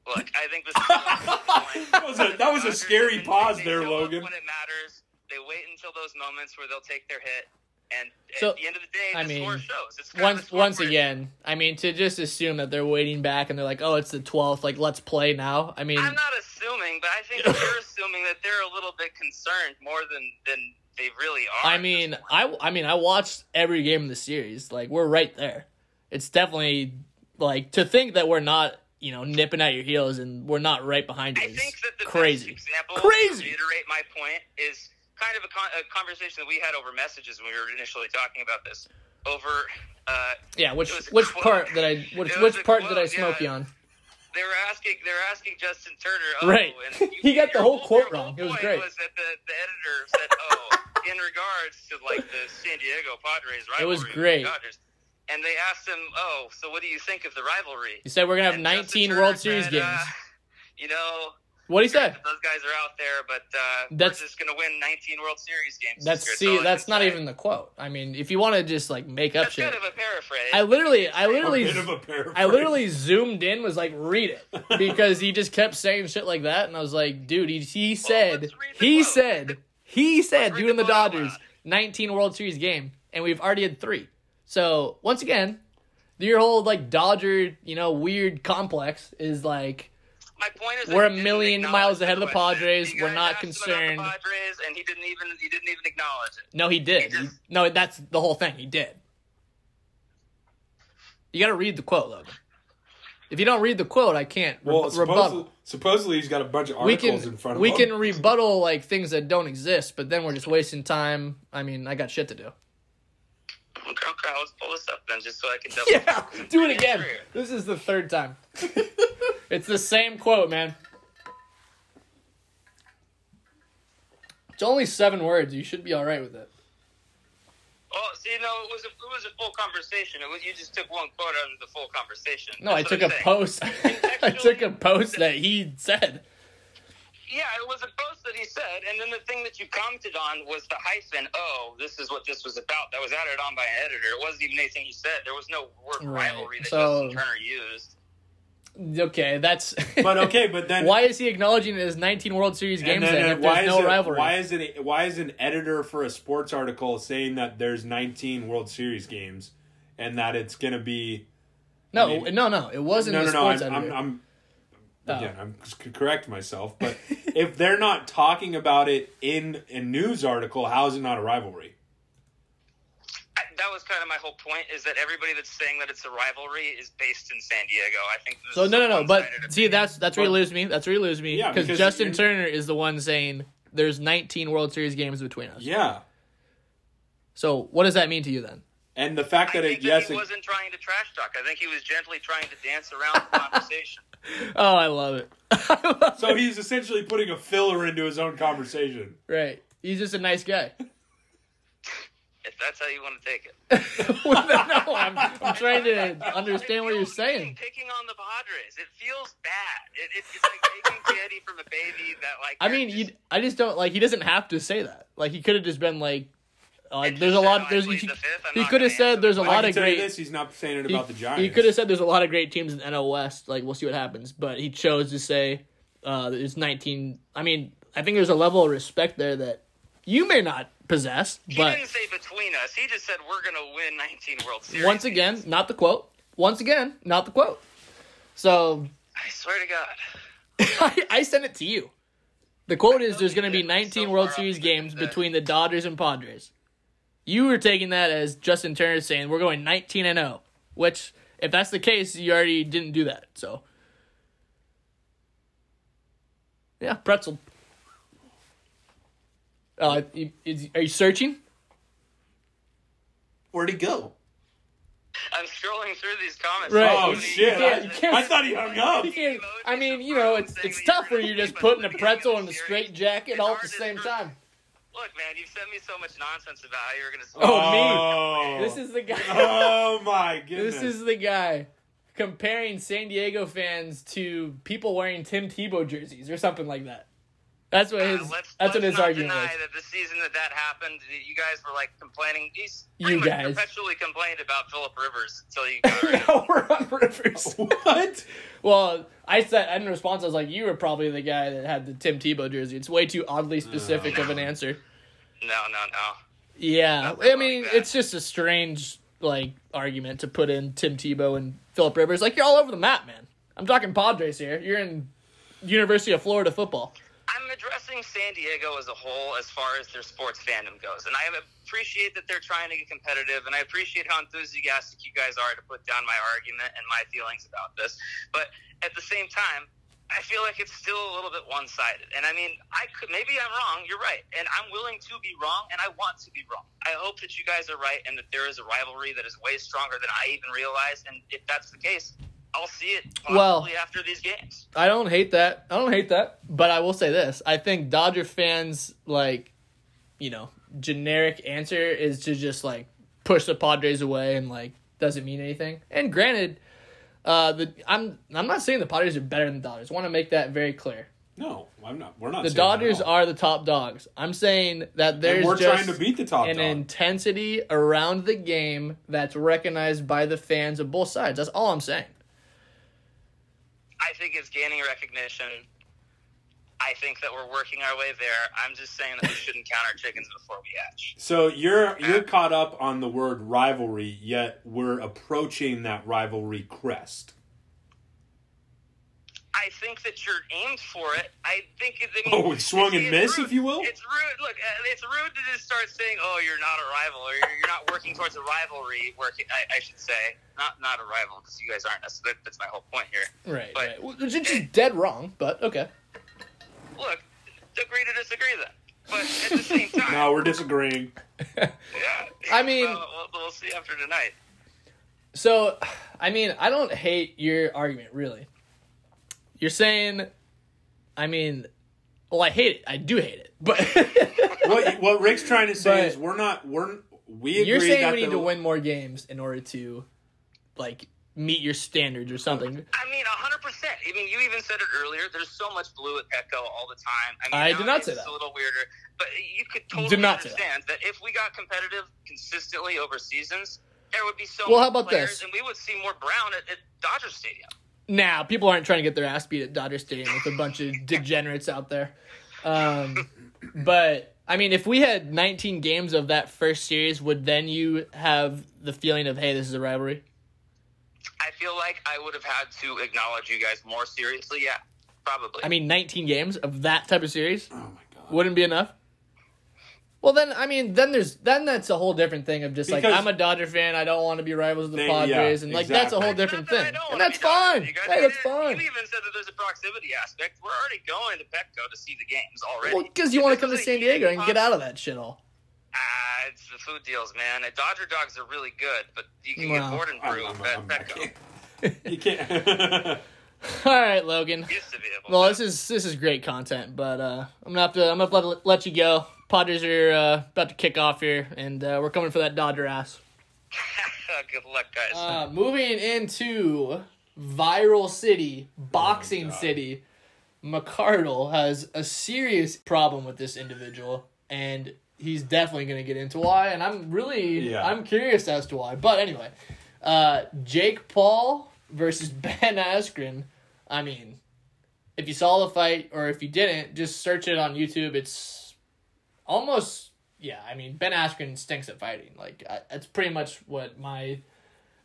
Look, I think this. *laughs* *laughs* That was a- that was a scary pause there, Logan. When it matters, they wait until those moments where they'll take their hit, and So, at the end of the day, the I mean, shows. It's once once again, I mean to just assume that they're waiting back and they're like, oh, it's the twelfth, like let's play now. I mean, I'm not assuming, but I think *laughs* you're assuming that they're a little bit concerned more than than they really are. I mean. I I mean, I watched every game in the series. Like we're right there. It's definitely like to think that we're not, you know, nipping at your heels and we're not right behind you. I is think that the crazy. example Crazy. to reiterate my point is kind of a, con- a conversation that we had over messages when we were initially talking about this. over. Uh, Yeah, which which quote. part did I which which part did I smoke yeah. you on? they were asking. They were asking Justin Turner. Oh, Right. and *laughs* He got the your whole quote wrong. It was great. Was that the, the editor said, "Oh, in regards to like the San Diego Padres rivalry." It was great. Dodgers. And they asked him, "Oh, so what do you think of the rivalry?" He said we're gonna have And 19 Justin Turner World Series said, games. uh, you know, what he say? *laughs* those guys are out there, but uh, That's- we're just going to win 19 World Series games. That's this see, year. all I that's not say. even the quote. I mean, if you want to just like make up That's shit, kind of a paraphrase. I literally, I literally, bit of a paraphrase. I literally zoomed in, was like, read it *laughs* because he just kept saying shit like that, and I was like, dude, he he said, let's read the he quote. said, he said, read you and the the Dodgers, 19 World Series game, and we've already had three. So once again, your whole like Dodger, you know, weird complex is like. My point is, We're a million miles ahead of the. Padres. We're not asked him about concerned. The Padres, and he didn't even he didn't even acknowledge it. No, he did. He just- He- no, that's the whole thing. He did. You got to read the quote, Logan. If you don't read the quote, I can't re- Well, rebuttal. supposedly, he's got a bunch of We articles can in front of we him. We can rebuttal like things that don't exist, but then we're just wasting time. I mean, I got shit to do. Okay, okay, let's pull this up then, just so I can double. Yeah, do it again. Career. This is the third time. *laughs* it's the same quote, man. It's only seven words. You should be all right with it. Well, see, no, it was a it was a full conversation. It was you just took one quote out of the full conversation. No, I took what a I'm saying. post. *laughs* I took a post that he said. Yeah, it was a post that he said, and then the thing that you commented on was the hyphen. Oh, this is what this was about. That was added on by an editor. It wasn't even anything he said. There was no word Right. rivalry that So- Justin Turner used. Okay, that's. *laughs* But okay, but then why is he acknowledging his 19 World Series games and then, then, uh, if why there's is no it, rivalry? Why is it? Why is an editor for a sports article saying that there's 19 World Series games and that it's gonna be no, I mean- no, no. It wasn't no, the no, no. I'm, sports I'm, editor. I'm Oh. again. I'm correct myself, but *laughs* if they're not talking about it in a news article, how is it not a rivalry? I, that was kind of my whole point. Is that everybody that's saying that it's a rivalry is based in San Diego? I think. So no, no, no. But one-sided see, that's that's where you But- lose me. That's where you lose me. Yeah, because because Justin Turner is the one saying there's 19 World Series games between us. Yeah, So what does that mean to you then? and the fact I that think it that yes, he it, wasn't trying to trash talk. I think he was gently trying to dance around the *laughs* conversation. Oh, I love it. *laughs* I love so it. he's essentially putting a filler into his own conversation. right. He's just a nice guy. If that's how you want to take it. *laughs* no, I'm, I'm trying to understand what you're saying. Picking on the Padres, it feels bad. It, it, it's like making candy from a baby that like. I mean, just- I just don't like. He doesn't have to say that. Like he could have just been like, like there's a lot. said, There's he, plead the fifth, I'm he could have said there's a lot of can tell you great. this: he's not saying it He, about the Giants. he could have said there's a lot of great teams in NL West. Like we'll see what happens, but he chose to say uh, there's 19. I mean, I think there's a level of respect there that you may not possess, He but didn't say between us. He just said we're gonna win 19 World Series. once again, not the quote. Once again, not the quote. So I swear to God. *laughs* I, I sent it to you. The quote is there's going to be 19 far World Series games deep between the Dodgers and Padres. You were taking that as Justin Turner saying we're going 19 and 0, which if that's the case, you already didn't do that. So yeah, pretzel. Uh, is, are you searching? Where'd he go? I'm scrolling through these comments. Right. Oh You shit! can't- you I, can't- I thought he hung up. You I mean, you know, it's it's tough when you're just putting a pretzel in a straight jacket all at the same time. Look, man, you've sent me so much nonsense about how you're gonna. Oh, me. Oh. This is the guy. Oh my goodness! This is the guy comparing San Diego fans to people wearing Tim Tebow jerseys or something like that. That's what his. Uh, let's, that's what let's his not argument deny was. that the season that that happened, you guys were like complaining. You, You much guys. perpetually complained about Philip Rivers until you *laughs* got rid of. We're *laughs* on Rivers. *laughs* what? Well, I said in response, I was like, "You were probably the guy that had the Tim Tebow jersey." It's way too oddly specific of an answer. No, no, no. Yeah, Nothing I mean, like it's just a strange like argument to put in Tim Tebow and Philip Rivers. Like you're all over the map, man. I'm talking Padres here. You're in University of Florida football. I'm addressing San Diego as a whole as far as their sports fandom goes. And I appreciate that they're trying to get competitive, and I appreciate how enthusiastic you guys are to put down my argument and my feelings about this. But at the same time, I feel like it's still a little bit one sided. And I mean, I could maybe I'm wrong. You're right, and I'm willing to be wrong, and I want to be wrong. I hope that you guys are right, and that there is a rivalry that is way stronger than I even realized. And if that's the case, I'll see it Well- after these games. I don't hate that. I don't hate that. But I will say this: I think Dodger fans like, you know, generic answer is to just like push the Padres away and like doesn't mean anything. And granted, uh, the I'm I'm not saying the Padres are better than the Dodgers. I want to make that very clear. No, I'm not. We're not. The saying that at Dodgers all. are the top dogs. I'm saying that there's And we're just trying to beat the top an dog. intensity around the game that's recognized by the fans of both sides. That's all I'm saying. I think it's gaining recognition. I think that we're working our way there. I'm just saying that we shouldn't count our chickens before we hatch. So you're you're caught up on the word rivalry, yet we're approaching that rivalry crest. I think that you're aimed for it. I think it. I mean, Oh, it's swung and it's miss, rude. if you will? It's rude. Look, uh, it's rude to just start saying, "Oh, you're not a rival," or "You're, you're not working towards a rivalry." Working, I, I should say, not not a rival, because you guys aren't. That's, that's my whole point here. Right, But- right. Which is just dead wrong, but okay. Look, agree to disagree then. But at the same *laughs* time, No, we're disagreeing. yeah. I mean- well, we'll, we'll see after tonight. So, I mean, I don't hate your argument, really. You're saying, I mean, well, I hate it. I do hate it. But *laughs* What what Rick's trying to say But- is we're not we're we agree you're saying that we need the- to win more games in order to, like, meet your standards or something. I mean, hundred percent. I mean, you even said it earlier. There's so much blue at Petco all the time. I, mean, I did not say It's that. a little weirder, but you could totally Did not say that. understand that. if we got competitive consistently over seasons, there would be so. Well, many how about players, this? And we would see more Brown at, at Dodger Stadium. Now, people aren't trying to get their ass beat at Dodger Stadium with a bunch of *laughs* degenerates out there. Um, but I mean, if we had 19 games of that first series, would then you have the feeling of, hey, this is a rivalry? I feel like I would have had to acknowledge you guys more seriously. Yeah, probably. I mean, 19 games of that type of series Oh my god. wouldn't be enough. Well, then I mean, then there's then that's a whole different thing of just like Because- I'm a Dodger fan, I don't want to be rivals with the They- yeah, Padres, and like that's a exactly. whole It's different that thing, and that's be fine. You guys- Hey, that's fine. You even said that there's a proximity aspect. We're already going to Petco to see the games already. Well, because you want to come to San Diego and get out of that shit all. Ah, it's the food deals, man. And Dodger dogs are really good, but you can Well, get bored and I'm- brew I'm- at I'm- Petco. *laughs* You can't. *laughs* All right, Logan. Used to be able. Well, to. this is this is great content, but uh, I'm gonna have to I'm gonna have to let, let you go. Padres are uh, about to kick off here, and uh, we're coming for that Dodger ass. *laughs* good luck, guys. Uh, moving into viral city, boxing Oh city, McCardle has a serious problem with this individual, and he's definitely going to get into why. And I'm really, Yeah. I'm curious as to why. But anyway, uh, Jake Paul versus *laughs* Ben Askren. I mean, if you saw the fight or if you didn't, just search it on YouTube. It's almost, yeah. I mean, Ben Askren stinks at fighting. Like I, that's pretty much what my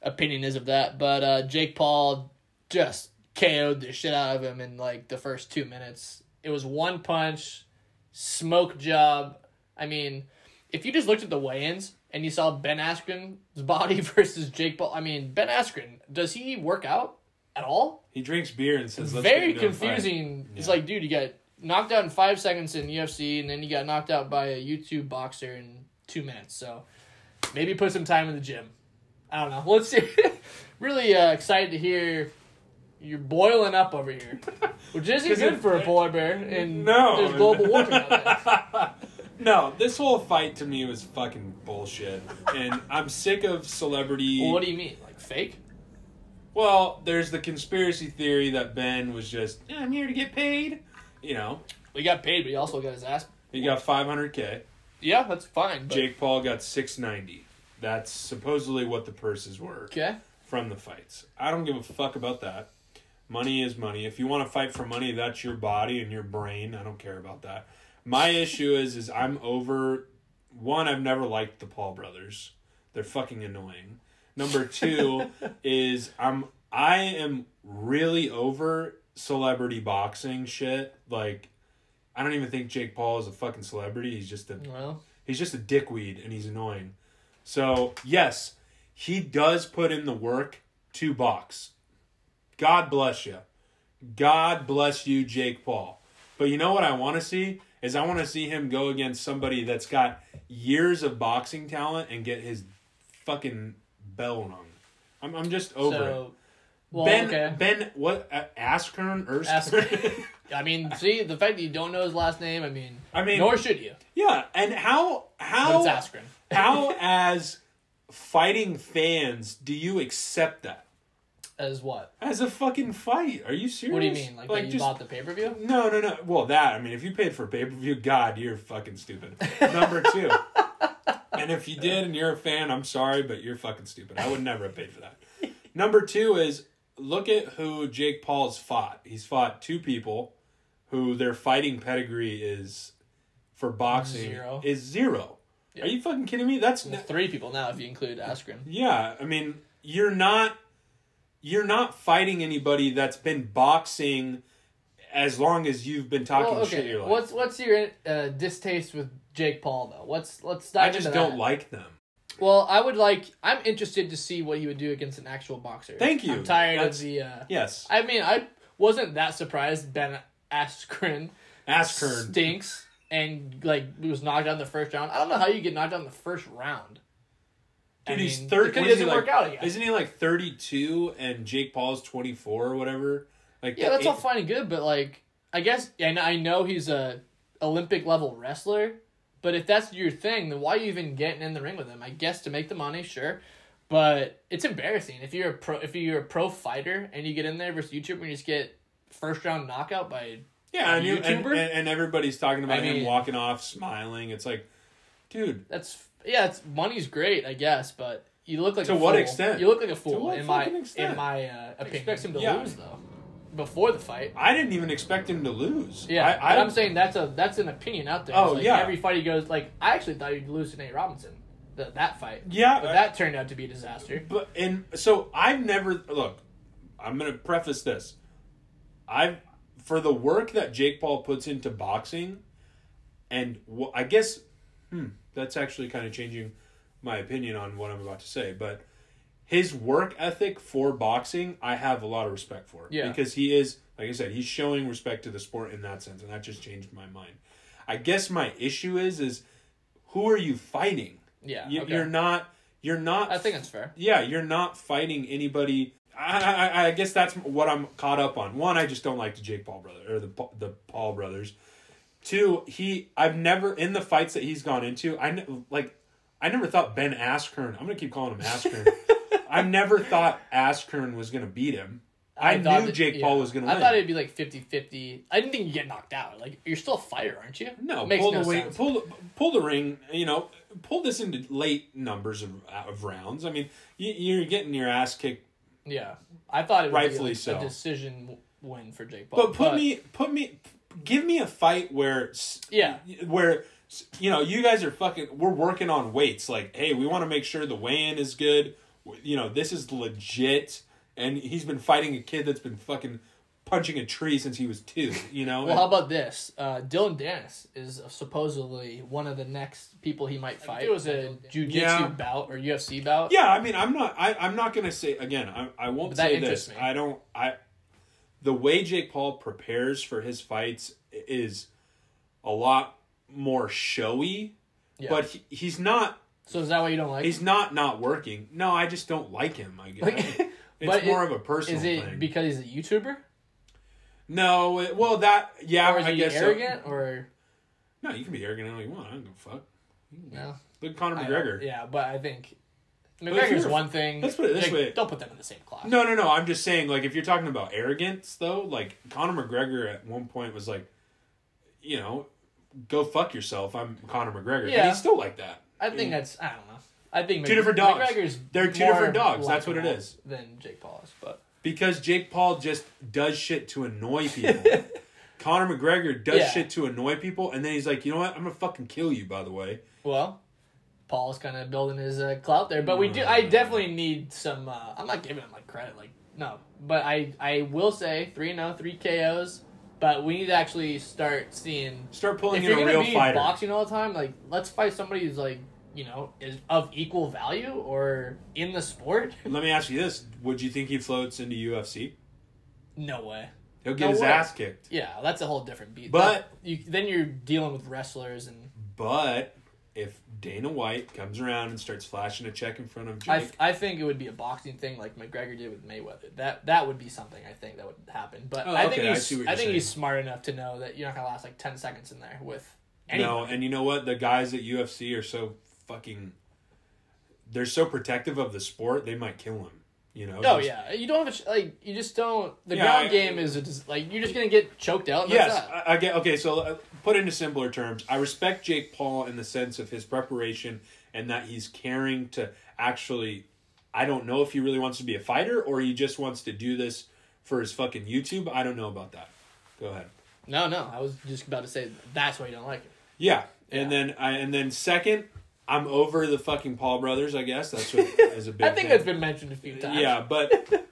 opinion is of that. But uh, Jake Paul just KO'd the shit out of him in like the first two minutes. It was one punch, smoke job. I mean, if you just looked at the weigh-ins and you saw Ben Askren's *laughs* body versus Jake Paul, I mean, Ben Askren does he work out at all? he drinks beer and says, Let's Very get into a confusing. It's Yeah. like, dude, you got knocked out in five seconds in UFC, and then you got knocked out by a YouTube boxer in two minutes. So maybe put some time in the gym. I don't know. *laughs* Let's see. really uh, excited to hear you're boiling up over here, *laughs* which isn't good for a polar bear. And No. there's global warming out there. No, this whole fight to me was fucking bullshit. And *laughs* I'm sick of celebrity. Well, what do you mean, like fake? Well, there's the conspiracy theory that Ben was just, "Yeah, I'm here to get paid. You know, he got paid, but he also got his ass. he got 500K. Yeah, that's fine. But, Jake Paul got 690. That's supposedly what the purses were Okay. from the fights. I don't give a fuck about that. Money is money. If you want to fight for money, that's your body and your brain. I don't care about that. My issue is is I'm over one, I've never liked the Paul brothers. They're fucking annoying. Number two *laughs* is I'm I am really over celebrity boxing shit. Like I don't even think Jake Paul is a fucking celebrity. He's just a Well, He's just a dickweed and he's annoying. So, yes, he does put in the work to box. God bless you. God bless you, Jake Paul. But you know what I want to see is I want to see him go against somebody that's got years of boxing talent and get his fucking bell rung. I'm I'm just over it. well, ben okay. Ben what uh, Askern Erskine? *laughs* I mean, see the fact that you don't know his last name. I mean, I mean- nor should you. yeah, and how how how as fighting fans do you accept that As what? as a fucking fight? Are you serious? What do you mean? Like, that you just- bought the pay per view? No, no, no. Well, that I mean, if you paid for pay per view, God, you're fucking stupid. Number *laughs* two, and if you did and you're a fan, I'm sorry, but you're fucking stupid. I would never have paid for that. Number two is look at who Jake Paul's fought. He's fought two people who their fighting pedigree is for boxing Zero. is zero. Are you fucking kidding me? That's Three people now, if you include Askren. yeah, I mean, you're not you're not fighting anybody that's been boxing as long as you've been talking Well, shit your life. What's what's your uh, distaste with Jake Paul though? What's let's dive I just don't like them. Well, I would like. I'm interested to see what he would do against an actual boxer. Thank you. I'm tired That's- of the. Uh, Yes. I mean, I wasn't that surprised. Ben Askren Askern. stinks and like was knocked out in the first round. I don't know how you get knocked out in the first round. Dude, I he's mean, thirty. because he doesn't work out again. Isn't he like thirty-two and Jake Paul's twenty-four or whatever? Like Yeah, that- that's all fine and good, but like, I guess, and I know he's a Olympic level wrestler, but if that's your thing, then why are you even getting in the ring with him? I guess to make the money, sure, but it's embarrassing if you're a pro if you're a pro fighter and you get in there versus YouTuber and you just get first round knockout by Yeah, and, you, and, YouTuber? and, and everybody's talking about I him mean- walking off smiling. It's like, dude, that's yeah, it's money's great, I guess, but you look like To a what fool. extent? You look like a fool what in my extent? in my uh, opinion. Expect him to Yeah. lose though before the fight. I didn't even expect him to lose. Yeah, I, but I, I'm saying that's a that's an opinion out there. Oh, like yeah. Every fight he goes like I actually thought he'd lose to Nate Robinson, the, that fight. Yeah, but I- that turned out to be a disaster. But and so I've never look. I'm gonna preface this. I've for the work that Jake Paul puts into boxing, and wh- I guess hmm, that's actually kind of changing my opinion on what I'm about to say. But his work ethic for boxing, I have a lot of respect for. Yeah. because he is like I said, he's showing respect to the sport in that sense, and that just changed my mind. I guess my issue is is who are you fighting? Yeah, You, okay. You're not. You're not. I think that's fair. yeah, you're not fighting anybody. I, I, I guess that's what I'm caught up on. One, I just don't like the Jake Paul brother or the the Paul brothers. Two, he I've never in the fights that he's gone into. I like I never thought Ben Askren. I'm gonna keep calling him Askren. *laughs* I never thought Askren was gonna beat him. I, thought knew that- Jake yeah. Paul was gonna I win. thought it'd be like 50-50. I didn't think you get knocked out. Like you're still a fighter, aren't you? No, Makes pull no the sense. pull the pull the ring. You know, pull this into late numbers of, of rounds. I mean, you, you're getting your ass kicked Yeah, I thought it Rightfully like so. a decision win for Jake Paul. But put me, put me, give me a fight where, s- Yeah. where you know you guys are fucking. We're working on weights. Like, hey, we want to make sure the weigh-in is good. You know, this is legit. And he's been fighting a kid that's been fucking punching a tree since he was two. You know. Well, how about this? Uh, Dillon Danis is supposedly one of the next people he might fight. It was a jujitsu Yeah. bout or UFC bout. yeah, I mean, I'm not. I, I'm not gonna say again. I, I won't But say interests this. me. I don't. I. The way Jake Paul prepares for his fights is a lot more showy, Yeah. but he, he's not So is that why you don't like? Him? He's not not working. No, I just don't like him. I guess Like- *laughs* it's but more it- of a personal is it thing. because he's a YouTuber? no, it, well that yeah, or is I he guess so. arrogant? Or No, you can be arrogant all you want. I don't give a fuck. no? Look at Conor I- McGregor. yeah, but I think McGregor's one thing. let's put it this Jake- way. Don't put them in the same class. No, no, no. I'm just saying, like, if you're talking about arrogance, though, like Conor McGregor at one point was like, you know, go fuck yourself. I'm Conor McGregor. Yeah. And he's still like that. I think that's I don't know. I think Two different dogs. McGregor's They're two different dogs. That's what it is. Than Jake Paul is, but Because Jake Paul just does shit to annoy *laughs* people. Conor McGregor does Yeah. shit to annoy people, and then he's like, you know what? I'm gonna fucking kill you. By the way, well, Paul's kind of building his uh, clout there. But we do. I definitely need some. Uh, I'm not giving him like credit, like no. But I I will say three no three KOs. But we need to actually start seeing start pulling if in you're a gonna real be fighter. boxing all the time, like let's fight somebody who's like you know is of equal value or in the sport. *laughs* Let me ask you this: Would you think he floats into UFC? no way. He'll get No his way. ass kicked. Yeah, that's a whole different beat. But- That- you, then you're dealing with wrestlers, and But if Dana White comes around and starts flashing a check in front of I, Jake, I think it would be a boxing thing like McGregor did with Mayweather. That that would be something I think that would happen. But Oh, I okay, think I he's I, you're think saying. he's smart enough to know that you're not gonna last like ten seconds in there with anyone. no, and you know what? The guys at UFC are so fucking. They're so protective of the sport. They might kill him. You know. Oh Just- yeah, you don't have a, ch- like you just don't. The Yeah, ground I- game is a, dis- like you're just gonna get choked out. And Yes. I, I get. Okay, so uh, put into simpler terms, I respect Jake Paul in the sense of his preparation and that he's caring to actually. I don't know if he really wants to be a fighter or he just wants to do this for his fucking YouTube. I don't know about that. Go ahead. No, no, I was just about to say that's why you don't like it. Yeah, and Yeah. then I and then second, I'm over the fucking Paul brothers. I guess that's what *laughs* is a big. I think thing. that's been mentioned a few times. Yeah, but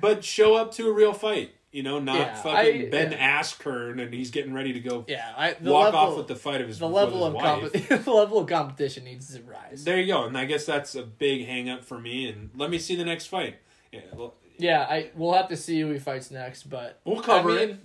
but show up to a real fight. You know, not Yeah, fucking I- Ben yeah. Askern and he's getting ready to go yeah. I, walk level, off with the fight of his the level his of comp- *laughs* the level of competition needs to rise. There you go, and I guess that's a big hang up for me. And let me see the next fight. Yeah, well, Yeah, I we'll have to see who he fights next, but we'll cover I mean, it.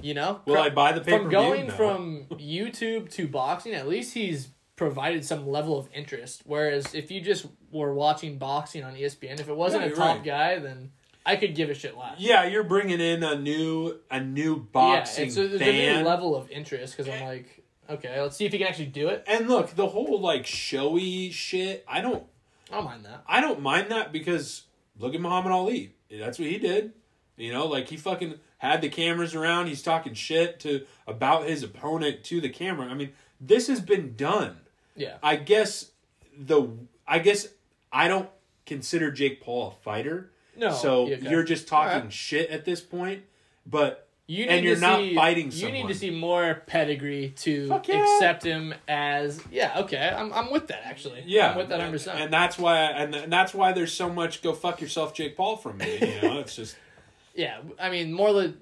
You know, Will I buy the pay from going No. from *laughs* YouTube to boxing, at least he's provided some level of interest. Whereas if you just were watching boxing on ESPN, if it wasn't Yeah, a top right. guy, then I could give a shit less. yeah, you're bringing in a new a new yeah, boxing it's a, there's a new level of interest because I'm like, okay, let's see if he can actually do it. and look, the whole like showy shit. I don't I don't mind that. I don't mind that because look at Muhammad Ali. That's what he did. You know, like he fucking had the cameras around. He's talking shit to about his opponent to the camera. I mean, this has been done. Yeah, I guess the I guess I don't consider Jake Paul a fighter. no. so yeah, okay. you're just talking Alright. shit at this point. But You and you're to not see, fighting You need to see more pedigree to yeah. accept him as yeah. Okay, I'm I'm with that actually. yeah, I'm with that and, hundred percent. and that's why and, and that's why there's so much go fuck yourself Jake Paul from me. You know, it's just *laughs* Yeah, I mean, more le-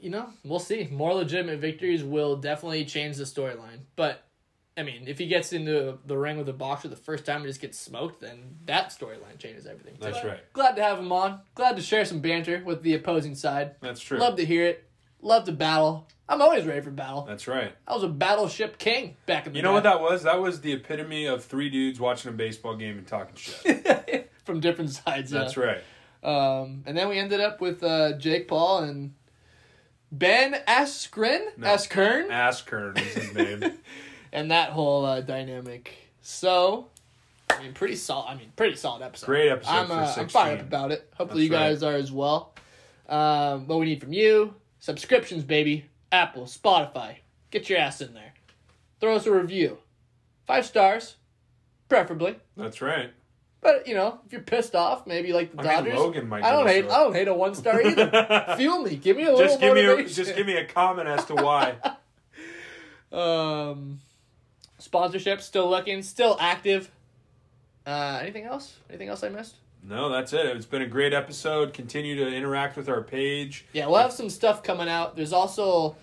you know, we'll see. More legitimate victories will definitely change the storyline. But I mean, if he gets into the ring with a boxer the first time and just gets smoked, then that storyline changes everything. That's But right. Glad to have him on. Glad to share some banter with the opposing side. that's true. Love to hear it. Love to battle. I'm always ready for battle. That's right. I was a battleship king back in the day. You know day. what that was? That was the epitome of three dudes watching a baseball game and talking shit. *laughs* From different sides. That's yeah. right. Um, and then we ended up with uh, Jake Paul and Ben Askren, No. Askern, Askern is his name. *laughs* and that whole uh, dynamic. So, I mean, pretty solid. I mean, pretty solid episode. Great episode I'm, for uh, I'm fired up about it. Hopefully, That's you guys are as well. Um, what we need from you: subscriptions, baby. Apple, Spotify. Get your ass in there. Throw us a review. Five stars, preferably. That's right. But you know, if you're pissed off, maybe like the I mean, Dodgers. Might I don't hate. a- I don't hate a one star either. *laughs* Fuel me. Give me a little just give me a, just give me a comment as to why. *laughs* Um, sponsorship still looking, still active. Uh, anything else? Anything else I missed? no, that's it. It's been a great episode. Continue to interact with our page. Yeah, we'll have some stuff coming out. There's also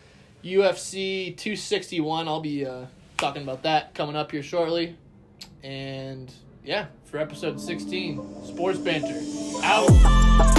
UFC 261. I'll be uh, talking about that coming up here shortly. And yeah, for episode 16, Sports Banter. Out.